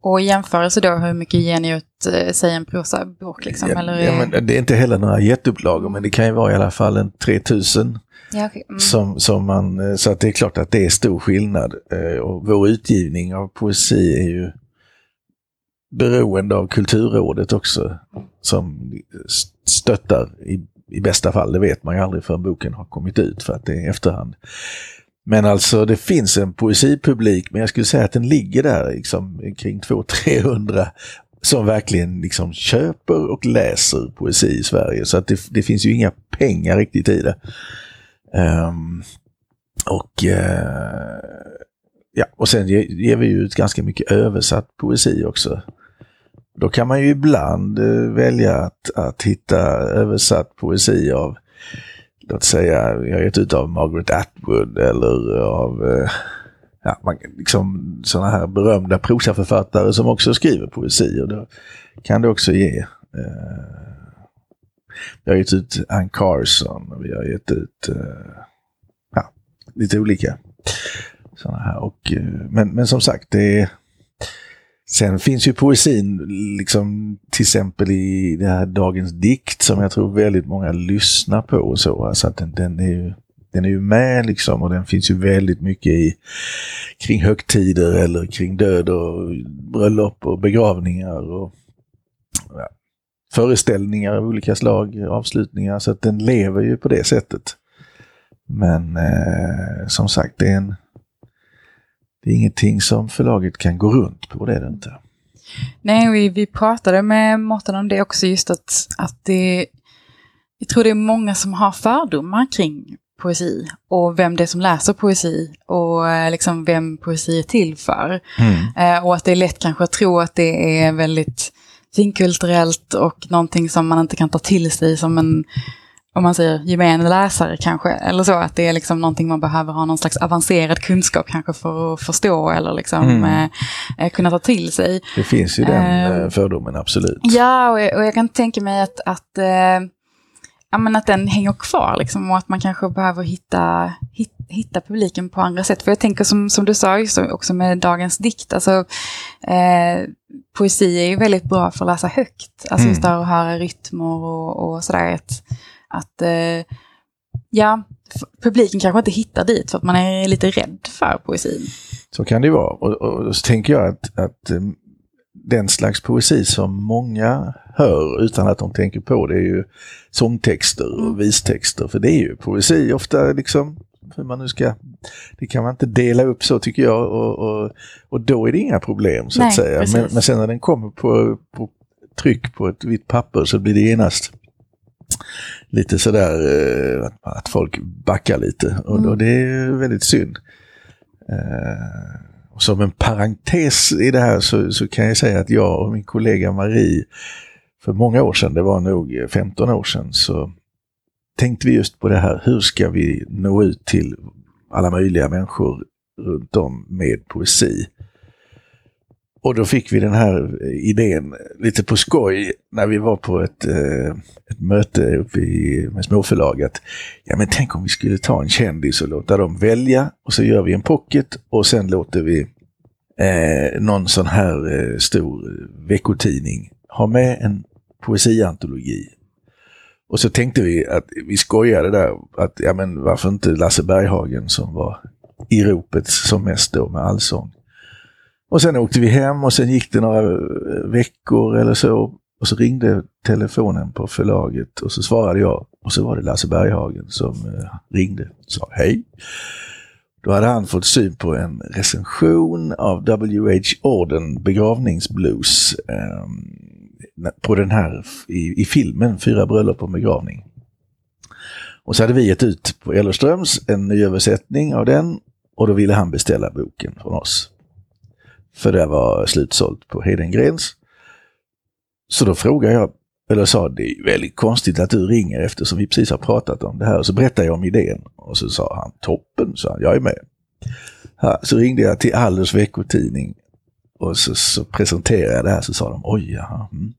Och i jämförelse då, hur mycket ger ni ut, eh, säg en prosabok liksom? Ja, eller? ja, men det är inte heller några jätteupplagor men det kan ju vara i alla fall en 3000. Ja, okej. mm. Som, som man, eh, så att det är klart att det är stor skillnad. Eh, Och vår utgivning av poesi är ju beroende av Kulturrådet också. Som stöttar i, i bästa fall, det vet man ju aldrig förrän boken har kommit ut för att det är efterhand. Men alltså det finns en poesipublik, men jag skulle säga att den ligger där liksom, kring 200-300 som verkligen liksom köper och läser poesi i Sverige. Så att det, det finns ju inga pengar riktigt i det. Um, och, uh, ja, och sen ger, ger vi ut ganska mycket översatt poesi också. Då kan man ju ibland uh, välja att, att hitta översatt poesi av, låt säga, jag har gett ut av Margaret Atwood eller av eh, ja, man, liksom sådana här berömda prosaförfattare som också skriver poesi. Och då kan det också ge. Eh, vi har gett ut Ann Carson och vi har gett ut eh, ja, lite olika sådana här. Och, eh, men, men som sagt, det är, Sen finns ju poesin, liksom till exempel i det här Dagens dikt som jag tror väldigt många lyssnar på och så. Alltså att den, den, är ju, den är ju med liksom och den finns ju väldigt mycket i kring högtider eller kring död och bröllop och begravningar och ja, föreställningar av olika slag, avslutningar. Så att den lever ju på det sättet. Men eh, som sagt, det är en det är ingenting som förlaget kan gå runt på, det är det inte. Nej, vi, vi pratade med Mårten om det också, just att, att det... Jag tror det är många som har fördomar kring poesi och vem det är som läser poesi och eh, liksom vem poesi är till för. Eh, och att det är lätt kanske att tro att det är väldigt finkulturellt och någonting som man inte kan ta till sig som en, om man säger gemene läsare kanske, eller så, att det är liksom någonting man behöver ha någon slags avancerad kunskap kanske för att förstå eller liksom Mm. eh, eh, kunna ta till sig. Det finns ju den Ehm. eh, fördomen, absolut. Ja, och jag, och jag kan tänka mig att, att, eh, ja, men att den hänger kvar liksom, och att man kanske behöver hitta, hit, hitta publiken på andra sätt. För jag tänker som, som du sa också med dagens dikt, alltså, eh, poesi är ju väldigt bra för att läsa högt. Alltså just där att höra rytmer och, och sådär. Att eh, ja, publiken kanske inte hittar dit för att man är lite rädd för poesin. Så kan det ju vara. Och, och så tänker jag att, att eh, den slags poesi som många hör utan att de tänker på det är ju sångtexter och Mm. vistexter. För det är ju poesi ofta liksom, hur man nu ska, det kan man inte dela upp så tycker jag. Och, och, och då är det inga problem så Nej, att säga. Men, men sen när den kommer på, på tryck på ett vitt papper så blir det genast lite sådär eh, att- folk backar lite. Och, Mm. och det är väldigt synd. Eh, och som en parentes i det här så, så kan jag säga att jag och min kollega Marie för många år sedan, det var nog 15 år sedan, så tänkte vi just på det här, hur ska vi nå ut till alla möjliga människor runt om med poesi? Och då fick vi den här idén lite på skoj när vi var på ett, eh, ett möte uppe i, med småförlag. Att, ja, men tänk om vi skulle ta en kändis och låta dem välja och så gör vi en pocket och sen låter vi eh, någon sån här eh, stor veckotidning ha med en poesiantologi. Och så tänkte vi att vi skojade där att ja, men varför inte Lasse Berghagen som var i ropet som mest då med allsång. Och sen åkte vi hem och sen gick det några eh, veckor eller så. Och så ringde telefonen på förlaget och så svarade jag. Och så var det Lasse Berghagen som eh, ringde och sa hej. Då hade han fått syn på en recension av W.H. Auden begravningsblues eh, på den här i, i filmen Fyra bröllop och begravning. Och så hade vi gett ut på Ellerströms en ny översättning av den och då ville han beställa boken från oss. För det var slutsålt på Hedengrens. Så då frågade jag, eller sa det är väldigt konstigt att du ringer eftersom vi precis har pratat om det här. Och så berättade jag om idén och så sa han toppen, sa han, jag är med. Ja, så ringde jag till Allers veckotidning och så, så presenterade jag det här så sa de oj, jaha, mm.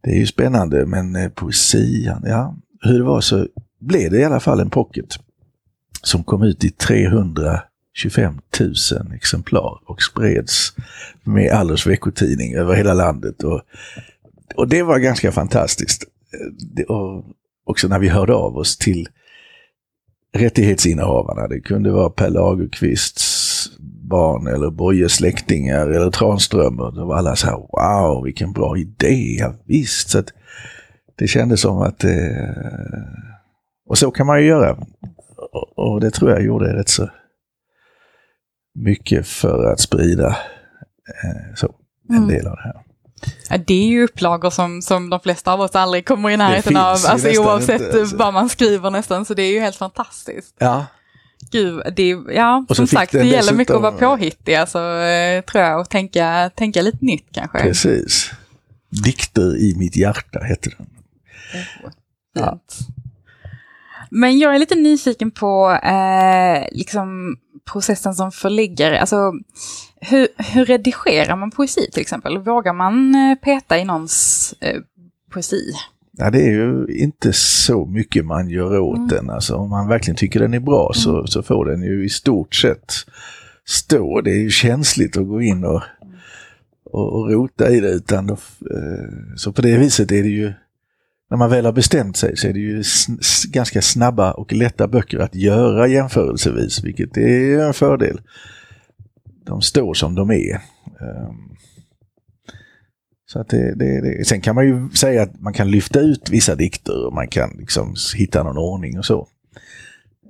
det är ju spännande men eh, poesi, ja, hur det var så blev det i alla fall en pocket som kom ut i 300 25 000 exemplar och spreds med Allers veckotidning över hela landet. Och, och det var ganska fantastiskt. Det, och också när vi hörde av oss till rättighetsinnehavarna. Det kunde vara Per Lagerkvists barn eller Bojes släktingar eller Tranströmer. Då var alla så här, wow, vilken bra idé, ja, visst. Så att det kändes som att... Eh, och så kan man ju göra. Och, och det tror jag gjorde rätt så mycket för att sprida eh, så, en Mm. del av det här. Ja, det är ju upplagor som, som de flesta av oss aldrig kommer i närheten av, alltså oavsett inte, alltså. vad man skriver nästan, så det är ju helt fantastiskt. Ja, Gud, det, ja, som sagt, det gäller mycket att vara påhittig, alltså, eh, tror jag, och tänka, tänka lite nytt kanske. precis. Dikter i mitt hjärta hette den. Fint. Men jag är lite nyfiken på eh, liksom processen som förläggare. Alltså, hur, hur redigerar man poesi till exempel? Vågar man eh, peta i någons eh, poesi? Ja, det är ju inte så mycket man gör åt Mm. den. Alltså, om man verkligen tycker den är bra så, så får den ju i stort sett stå. Det är ju känsligt att gå in och, och, och rota i det. Utan då, eh, så på det viset är det ju, när man väl har bestämt sig så är det ju sn- ganska snabba och lätta böcker att göra jämförelsevis, vilket är en fördel. De står som de är. Ehm, så att det, det, det. Sen kan man ju säga att man kan lyfta ut vissa dikter och man kan liksom hitta någon ordning och så.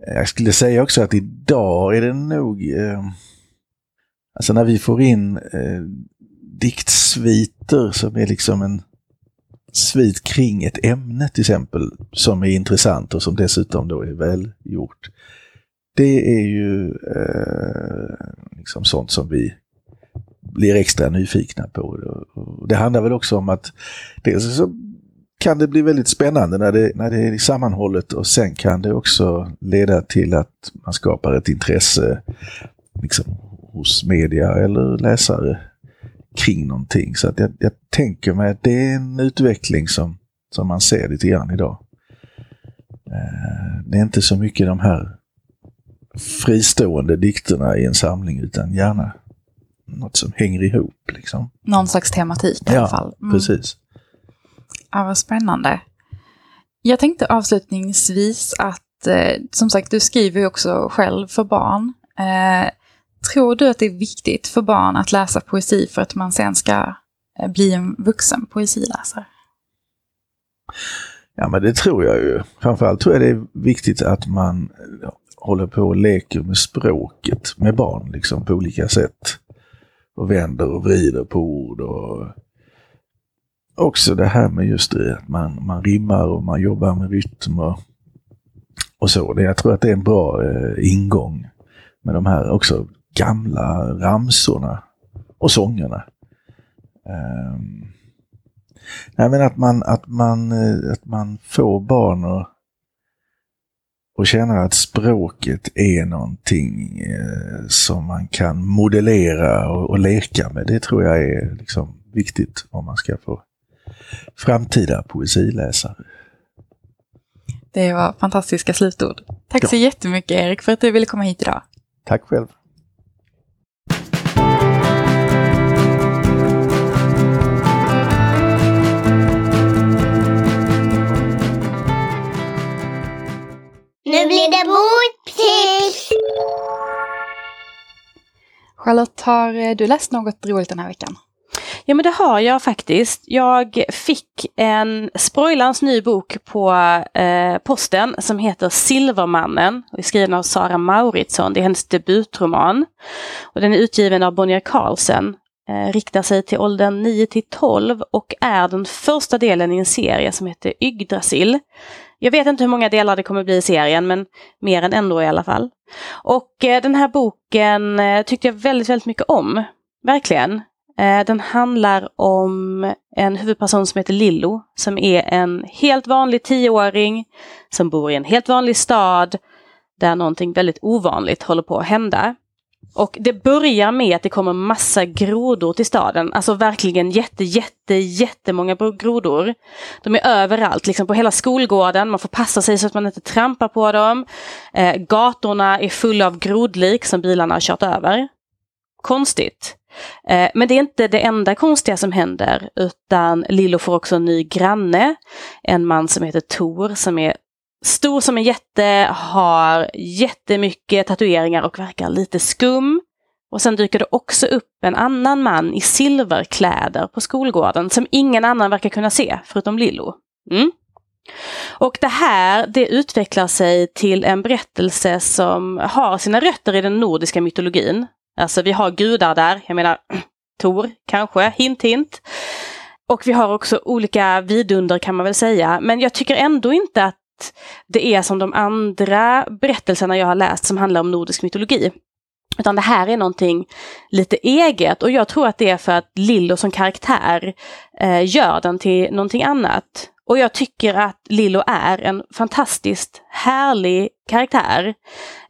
Jag skulle säga också att idag är det nog, eh, alltså när vi får in eh, diktsviter som är liksom en svit kring ett ämne till exempel som är intressant och som dessutom då är välgjort. Det är ju eh, liksom sånt som vi blir extra nyfikna på. Det handlar väl också om att dels så kan det bli väldigt spännande när det, när det är sammanhållet och sen kan det också leda till att man skapar ett intresse liksom, hos media eller läsare kring någonting. Så att jag, jag tänker mig att det är en utveckling som, som man ser lite grann idag. Eh, Det är inte så mycket de här fristående dikterna i en samling utan gärna något som hänger ihop. Liksom. Någon slags tematik i alla fall. Mm. precis. Ja, vad spännande. Jag tänkte avslutningsvis att, eh, som sagt, du skriver ju också själv för barn. Eh, tror du att det är viktigt för barn att läsa poesi för att man sen ska eh, bli en vuxen poesiläsare? Ja, men det tror jag ju. Framförallt tror jag det är viktigt att man håller på och leker med språket med barn liksom på olika sätt. Och vänder och vrider på ord och också det här med just det att man, man rimmar och man jobbar med rytm och, och så. Jag tror att det är en bra eh, ingång med de här också gamla ramsorna och sångerna. Ehm, Nej, men att man, att man, eh, att man får barn och, och känner att språket är någonting eh, som man kan modellera och, och leka med. Det tror jag är liksom viktigt om man ska få framtida poesiläsare. Det var fantastiska slutord. Tack så jättemycket Erik för att du ville komma hit idag. Tack själv. Nu blir det boktips! Charlotte, har eh, du läst något roligt den här veckan? Ja men det har jag faktiskt. Jag fick en Sproilans ny bok på eh, posten som heter Silvermannen. Och är skriven av Sara Mauritsson. Det är hennes debutroman. Och den är utgiven av Bonnier Carlsen. Eh, riktar sig till åldern 9 till 12 och är den första delen i en serie som heter Yggdrasil. Jag vet inte hur många delar det kommer bli i serien men mer än ändå i alla fall. Och eh, den här boken eh, tyckte jag väldigt, väldigt mycket om. Verkligen. Eh, den handlar om en huvudperson som heter Lillo, som är en helt vanlig tioåring som bor i en helt vanlig stad där någonting väldigt ovanligt håller på att hända. Och det börjar med att det kommer massa grodor till staden, alltså verkligen jätte, jätte, jättemånga grodor. De är överallt, liksom på hela skolgården, man får passa sig så att man inte trampar på dem. Eh, gatorna är fulla av grodlik som bilarna har kört över. Konstigt. Eh, men det är inte det enda konstiga som händer, utan Lillo får också en ny granne, en man som heter Tor som är Stor som en jätte, har jättemycket tatueringar och verkar lite skum. Och sen dyker det också upp en annan man i silverkläder på skolgården som ingen annan verkar kunna se förutom Lillo. Mm. Och det här det utvecklar sig till en berättelse som har sina rötter i den nordiska mytologin. Alltså vi har gudar där, jag menar Tor kanske, hint hint. Och vi har också olika vidunder kan man väl säga, men jag tycker ändå inte att det är som de andra berättelserna jag har läst som handlar om nordisk mytologi. Utan det här är någonting lite eget och jag tror att det är för att Lillo som karaktär eh, gör den till någonting annat. Och jag tycker att Lillo är en fantastiskt härlig karaktär.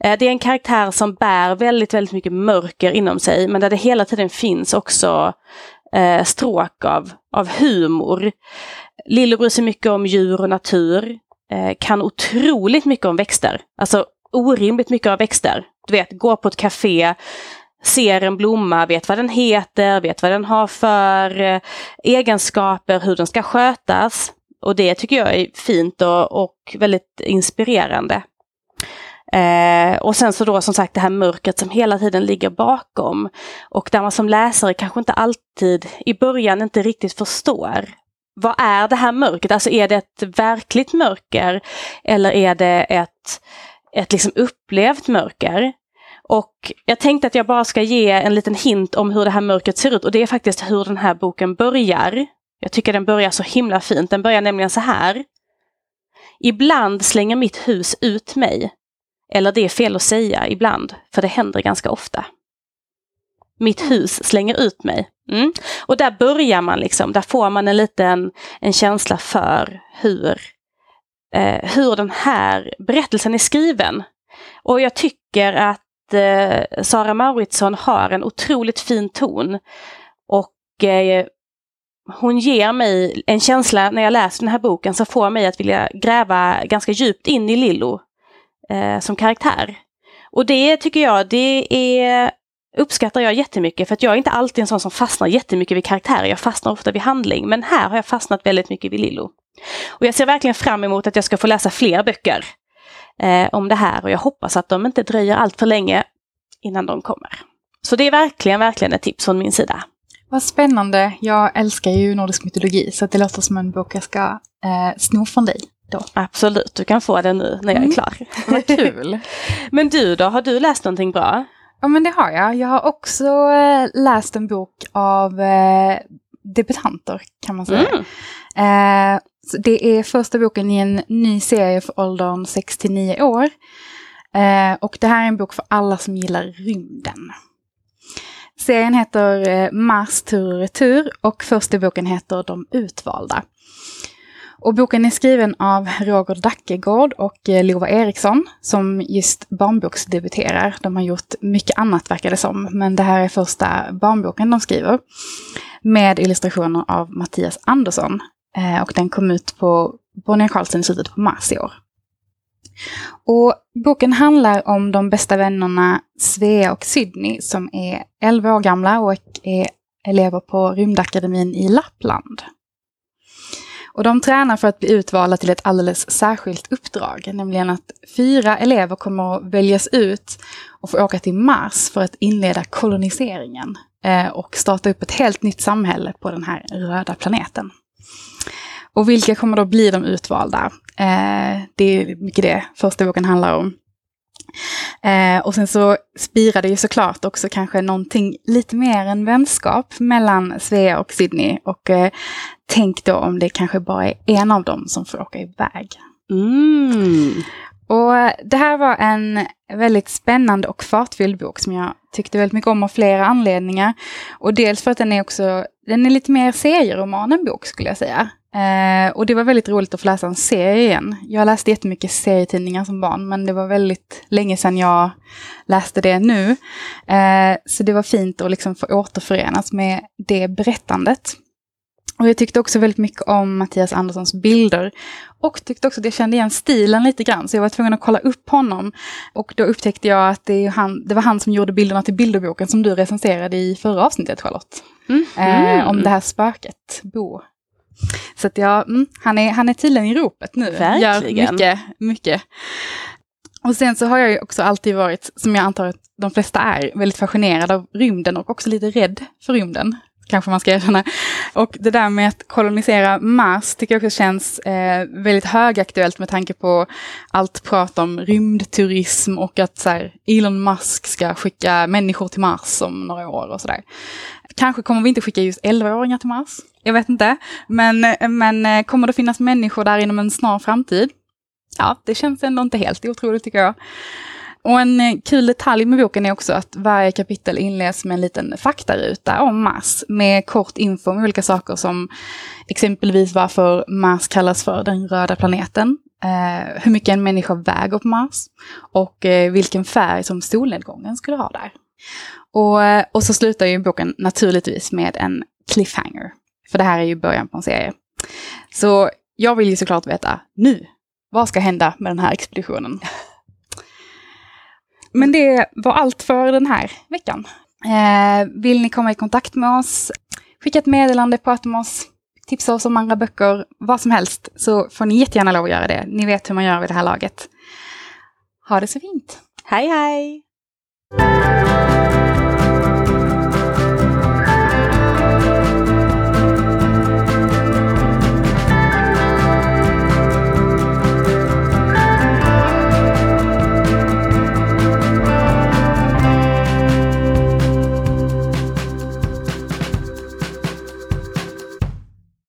Eh, det är en karaktär som bär väldigt, väldigt mycket mörker inom sig men där det hela tiden finns också eh, stråk av, av humor. Lillo bryr sig mycket om djur och natur. Eh, kan otroligt mycket om växter. Alltså orimligt mycket av växter. Du vet, går på ett café, ser en blomma, vet vad den heter, vet vad den har för eh, egenskaper, hur den ska skötas. Och det tycker jag är fint och, och väldigt inspirerande. Eh, och sen så då som sagt det här mörkret som hela tiden ligger bakom. Och där man som läsare kanske inte alltid i början inte riktigt förstår vad är det här mörkret? Alltså är det ett verkligt mörker eller är det ett, ett liksom upplevt mörker? Och jag tänkte att jag bara ska ge en liten hint om hur det här mörkret ser ut och det är faktiskt hur den här boken börjar. Jag tycker den börjar så himla fint. Den börjar nämligen så här. Ibland slänger mitt hus ut mig. Eller det är fel att säga ibland, för det händer ganska ofta. Mitt hus slänger ut mig. Mm. Och där börjar man liksom, där får man en liten en känsla för hur, eh, hur den här berättelsen är skriven. Och jag tycker att eh, Sara Mauritsson har en otroligt fin ton. Och eh, hon ger mig en känsla när jag läser den här boken som får mig att vilja gräva ganska djupt in i Lillo eh, som karaktär. Och det tycker jag, det är uppskattar jag jättemycket för att jag är inte alltid en sån som fastnar jättemycket vid karaktärer. Jag fastnar ofta vid handling, men här har jag fastnat väldigt mycket vid Lillo. Och jag ser verkligen fram emot att jag ska få läsa fler böcker eh, om det här och jag hoppas att de inte dröjer allt för länge innan de kommer. Så det är verkligen, verkligen ett tips från min sida. Vad spännande. Jag älskar ju nordisk mytologi så det låter som en bok jag ska eh, sno från dig. Då. Absolut, du kan få den nu när jag är mm. klar. Vad kul. Men du då, har du läst någonting bra? Ja men det har jag. Jag har också eh, läst en bok av eh, debutanter kan man säga. Mm. Eh, det är första boken i en ny serie för åldern 6 9 år. Eh, och det här är en bok för alla som gillar rymden. Serien heter eh, Mars tur och retur och första boken heter De utvalda. Och boken är skriven av Roger Dackegård och eh, Lova Eriksson som just barnboksdebuterar. De har gjort mycket annat verkar det som, men det här är första barnboken de skriver. Med illustrationer av Mattias Andersson. Eh, och den kom ut på Bonnier Carlsen i slutet på mars i år. Och boken handlar om de bästa vännerna Svea och Sydney som är 11 år gamla och är elever på Rymdakademin i Lappland. Och de tränar för att bli utvalda till ett alldeles särskilt uppdrag, nämligen att fyra elever kommer att väljas ut och få åka till Mars för att inleda koloniseringen eh, och starta upp ett helt nytt samhälle på den här röda planeten. Och vilka kommer då bli de utvalda? Eh, det är mycket det första boken handlar om. Eh, och sen så spirar det ju såklart också kanske någonting lite mer än vänskap mellan Svea och Sydney. Och eh, tänk då om det kanske bara är en av dem som får åka iväg. Mm. Och det här var en väldigt spännande och fartfylld bok som jag tyckte väldigt mycket om av flera anledningar. Och dels för att den är också, den är lite mer serieroman än bok skulle jag säga. Eh, och det var väldigt roligt att få läsa en serie igen. Jag läste jättemycket serietidningar som barn, men det var väldigt länge sedan jag läste det nu. Eh, så det var fint att liksom få återförenas med det berättandet. Och jag tyckte också väldigt mycket om Mattias Anderssons bilder. Och tyckte också att jag kände igen stilen lite grann, så jag var tvungen att kolla upp honom. Och då upptäckte jag att det, han, det var han som gjorde bilderna till bilderboken som du recenserade i förra avsnittet, Charlotte. Mm. Eh, om det här spöket, Bo. Så att jag, mm, han, är, han är tydligen i ropet nu. Verkligen. Gör mycket, mycket. Och sen så har jag ju också alltid varit, som jag antar att de flesta är, väldigt fascinerad av rymden och också lite rädd för rymden. Kanske man ska erkänna. Och det där med att kolonisera Mars tycker jag också känns eh, väldigt högaktuellt med tanke på allt prat om rymdturism och att så här, Elon Musk ska skicka människor till Mars om några år och sådär. Kanske kommer vi inte skicka just 11-åringar till Mars. Jag vet inte. Men, men eh, kommer det finnas människor där inom en snar framtid? Ja, det känns ändå inte helt otroligt tycker jag. Och en eh, kul detalj med boken är också att varje kapitel inleds med en liten faktaruta om Mars med kort info om olika saker som exempelvis varför Mars kallas för den röda planeten, eh, hur mycket en människa väger på Mars och eh, vilken färg som solnedgången skulle ha där. Och, eh, och så slutar ju boken naturligtvis med en cliffhanger. För det här är ju början på en serie. Så jag vill ju såklart veta nu, vad ska hända med den här expeditionen? Men det var allt för den här veckan. Eh, vill ni komma i kontakt med oss, skicka ett meddelande, prata med oss, tipsa oss om andra böcker, vad som helst, så får ni jättegärna lov att göra det. Ni vet hur man gör vid det här laget. Ha det så fint! Hej hej!